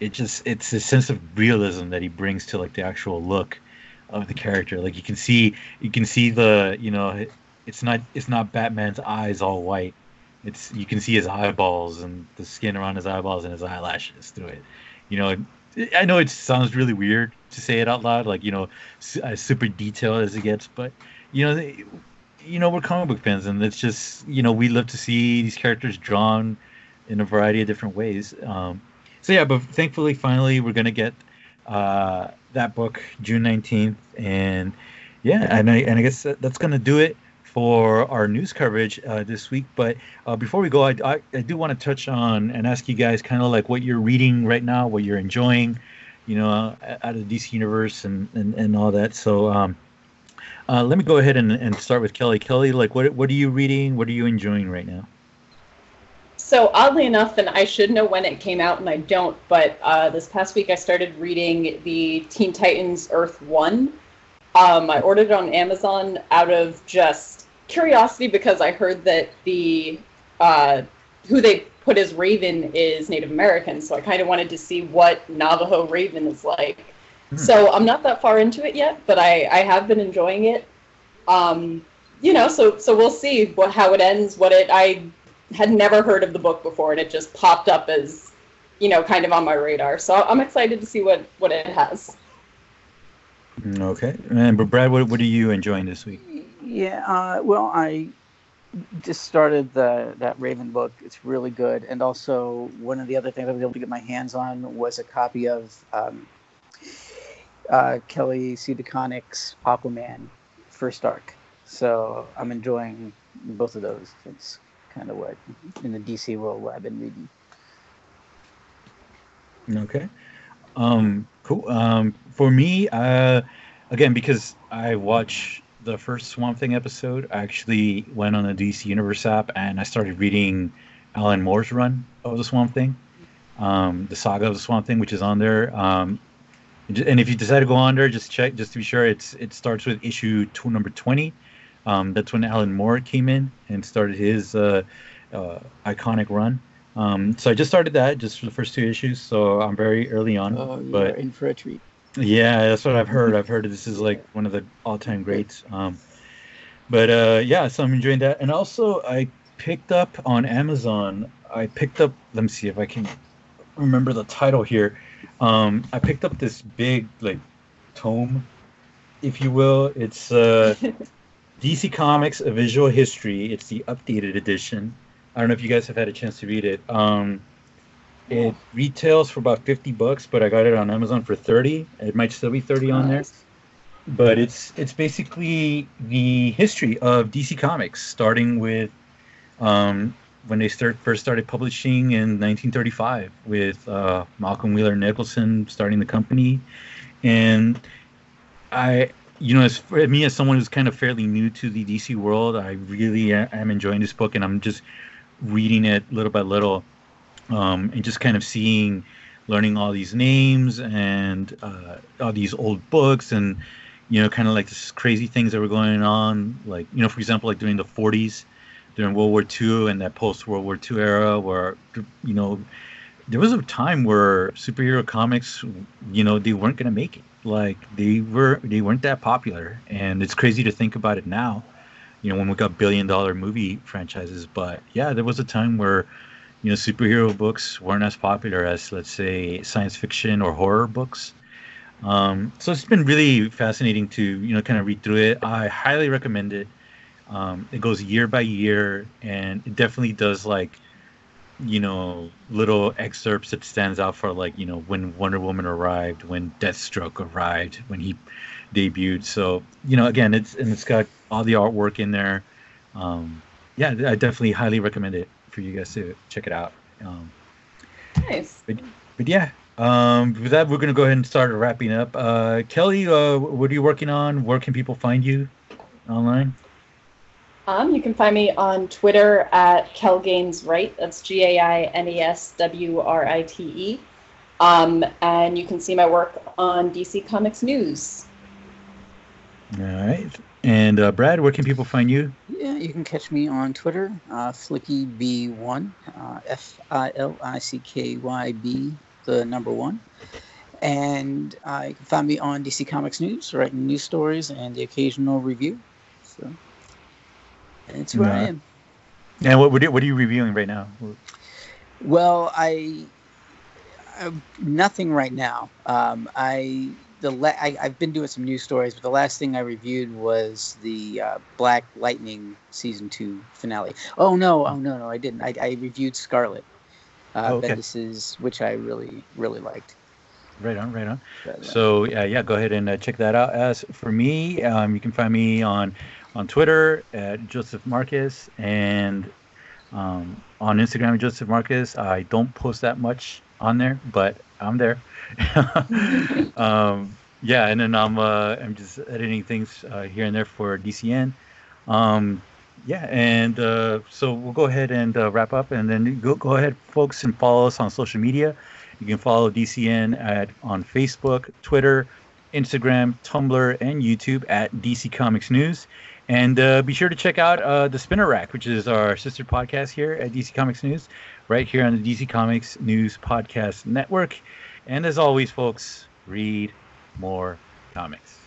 it just it's a sense of realism that he brings to like the actual look of the character. Like you can see you can see the you know it's not it's not Batman's eyes all white. It's you can see his eyeballs and the skin around his eyeballs and his eyelashes through it. You know, I know it sounds really weird to say it out loud, like you know, as super detailed as it gets, but you know, they, you know, we're comic book fans, and it's just you know, we love to see these characters drawn in a variety of different ways. Um, so yeah, but thankfully, finally, we're gonna get uh, that book June nineteenth, and yeah, and I and I guess that's gonna do it for our news coverage uh, this week. But uh, before we go, I, I, I do want to touch on and ask you guys kind of like what you're reading right now, what you're enjoying, you know, out of the DC universe and, and, and all that. So um, uh, let me go ahead and, and start with Kelly. Kelly, like what what are you reading? What are you enjoying right now? So oddly enough, and I should know when it came out, and I don't. But uh, this past week, I started reading the Teen Titans Earth One. Um, I ordered it on Amazon out of just curiosity because I heard that the uh, who they put as Raven is Native American, so I kind of wanted to see what Navajo Raven is like. Hmm. So I'm not that far into it yet, but I, I have been enjoying it. Um, you know, so so we'll see what how it ends. What it I had never heard of the book before, and it just popped up as you know kind of on my radar. So I'm excited to see what what it has. Okay, and but Brad, what what are you enjoying this week? Yeah, uh, well, I just started the that Raven book. It's really good, and also one of the other things I was able to get my hands on was a copy of um, uh, Kelly Sue DeConnick's Aquaman first arc. So I'm enjoying both of those. It's kind of what in the DC world what I've been reading. Okay, um, cool. Um, for me, uh, again, because I watch the first Swamp Thing episode, I actually went on the DC Universe app and I started reading Alan Moore's run of the Swamp Thing, um, the saga of the Swamp Thing, which is on there. Um, and if you decide to go on there, just check just to be sure. It's it starts with issue two, number twenty. Um, that's when Alan Moore came in and started his uh, uh, iconic run. Um, so I just started that just for the first two issues. So I'm very early on. Oh, but in for a treat. Yeah, that's what I've heard. I've heard this is like one of the all-time greats. Um, but uh, yeah, so I'm enjoying that. And also, I picked up on Amazon. I picked up. Let me see if I can remember the title here. Um, I picked up this big like tome, if you will. It's uh, DC Comics: A Visual History. It's the updated edition. I don't know if you guys have had a chance to read it. Um, it retails for about 50 bucks, but I got it on Amazon for 30. It might still be 30 on there. But it's it's basically the history of DC Comics, starting with um, when they start first started publishing in 1935 with uh, Malcolm Wheeler Nicholson starting the company, and I, you know, as for me as someone who's kind of fairly new to the DC world, I really am enjoying this book, and I'm just reading it little by little um, and just kind of seeing, learning all these names and uh, all these old books and you know, kind of like this crazy things that were going on, like you know, for example, like during the 40s, during World War II and that post World War II era, where you know, there was a time where superhero comics, you know, they weren't gonna make it. Like they were, they weren't that popular, and it's crazy to think about it now. You know, when we got billion dollar movie franchises, but yeah, there was a time where you know, superhero books weren't as popular as, let's say, science fiction or horror books. Um, so it's been really fascinating to, you know, kind of read through it. I highly recommend it. Um, it goes year by year, and it definitely does like, you know, little excerpts that stands out for like, you know, when Wonder Woman arrived, when Deathstroke arrived, when he debuted. So, you know, again, it's and it's got all the artwork in there. Um, yeah, I definitely highly recommend it for you guys to check it out. Um, nice. But, but yeah, um, with that, we're going to go ahead and start wrapping up. Uh, Kelly, uh, what are you working on? Where can people find you online? Um, you can find me on Twitter at KelGainesWrite. That's G A I N E S W R I T E. Um, and you can see my work on DC Comics News. All right. And uh, Brad, where can people find you? Yeah, you can catch me on Twitter, uh, FlickyB1, uh, F I L I C K Y B, the number one. And uh, you can find me on DC Comics News, writing news stories and the occasional review. So that's where I am. And what what are, you reviewing right now? Well, I, I nothing right now. Um, I the la- I, I've been doing some news stories, but the last thing I reviewed was the uh, Black Lightning season two finale. Oh no, oh no, no, I didn't. I, I reviewed Scarlet. Uh, Oh, okay. Bendis's, which I really really liked. Right on, right on. But, uh, So yeah, yeah, go ahead and uh, check that out. As for me, um, you can find me on on Twitter at Joseph Marcus and um, on Instagram at Joseph Marcus. I don't post that much on there, but I'm there. um, yeah, and then I'm uh, I'm just editing things uh, here and there for DCN. Um, yeah, and uh, so we'll go ahead and uh, wrap up, and then go go ahead, folks, and follow us on social media. You can follow DCN at on Facebook, Twitter, Instagram, Tumblr, and YouTube at DC Comics News. And uh, be sure to check out uh, the Spinner Rack, which is our sister podcast here at DC Comics News, right here on the DC Comics News Podcast Network. And as always, folks, read more comics.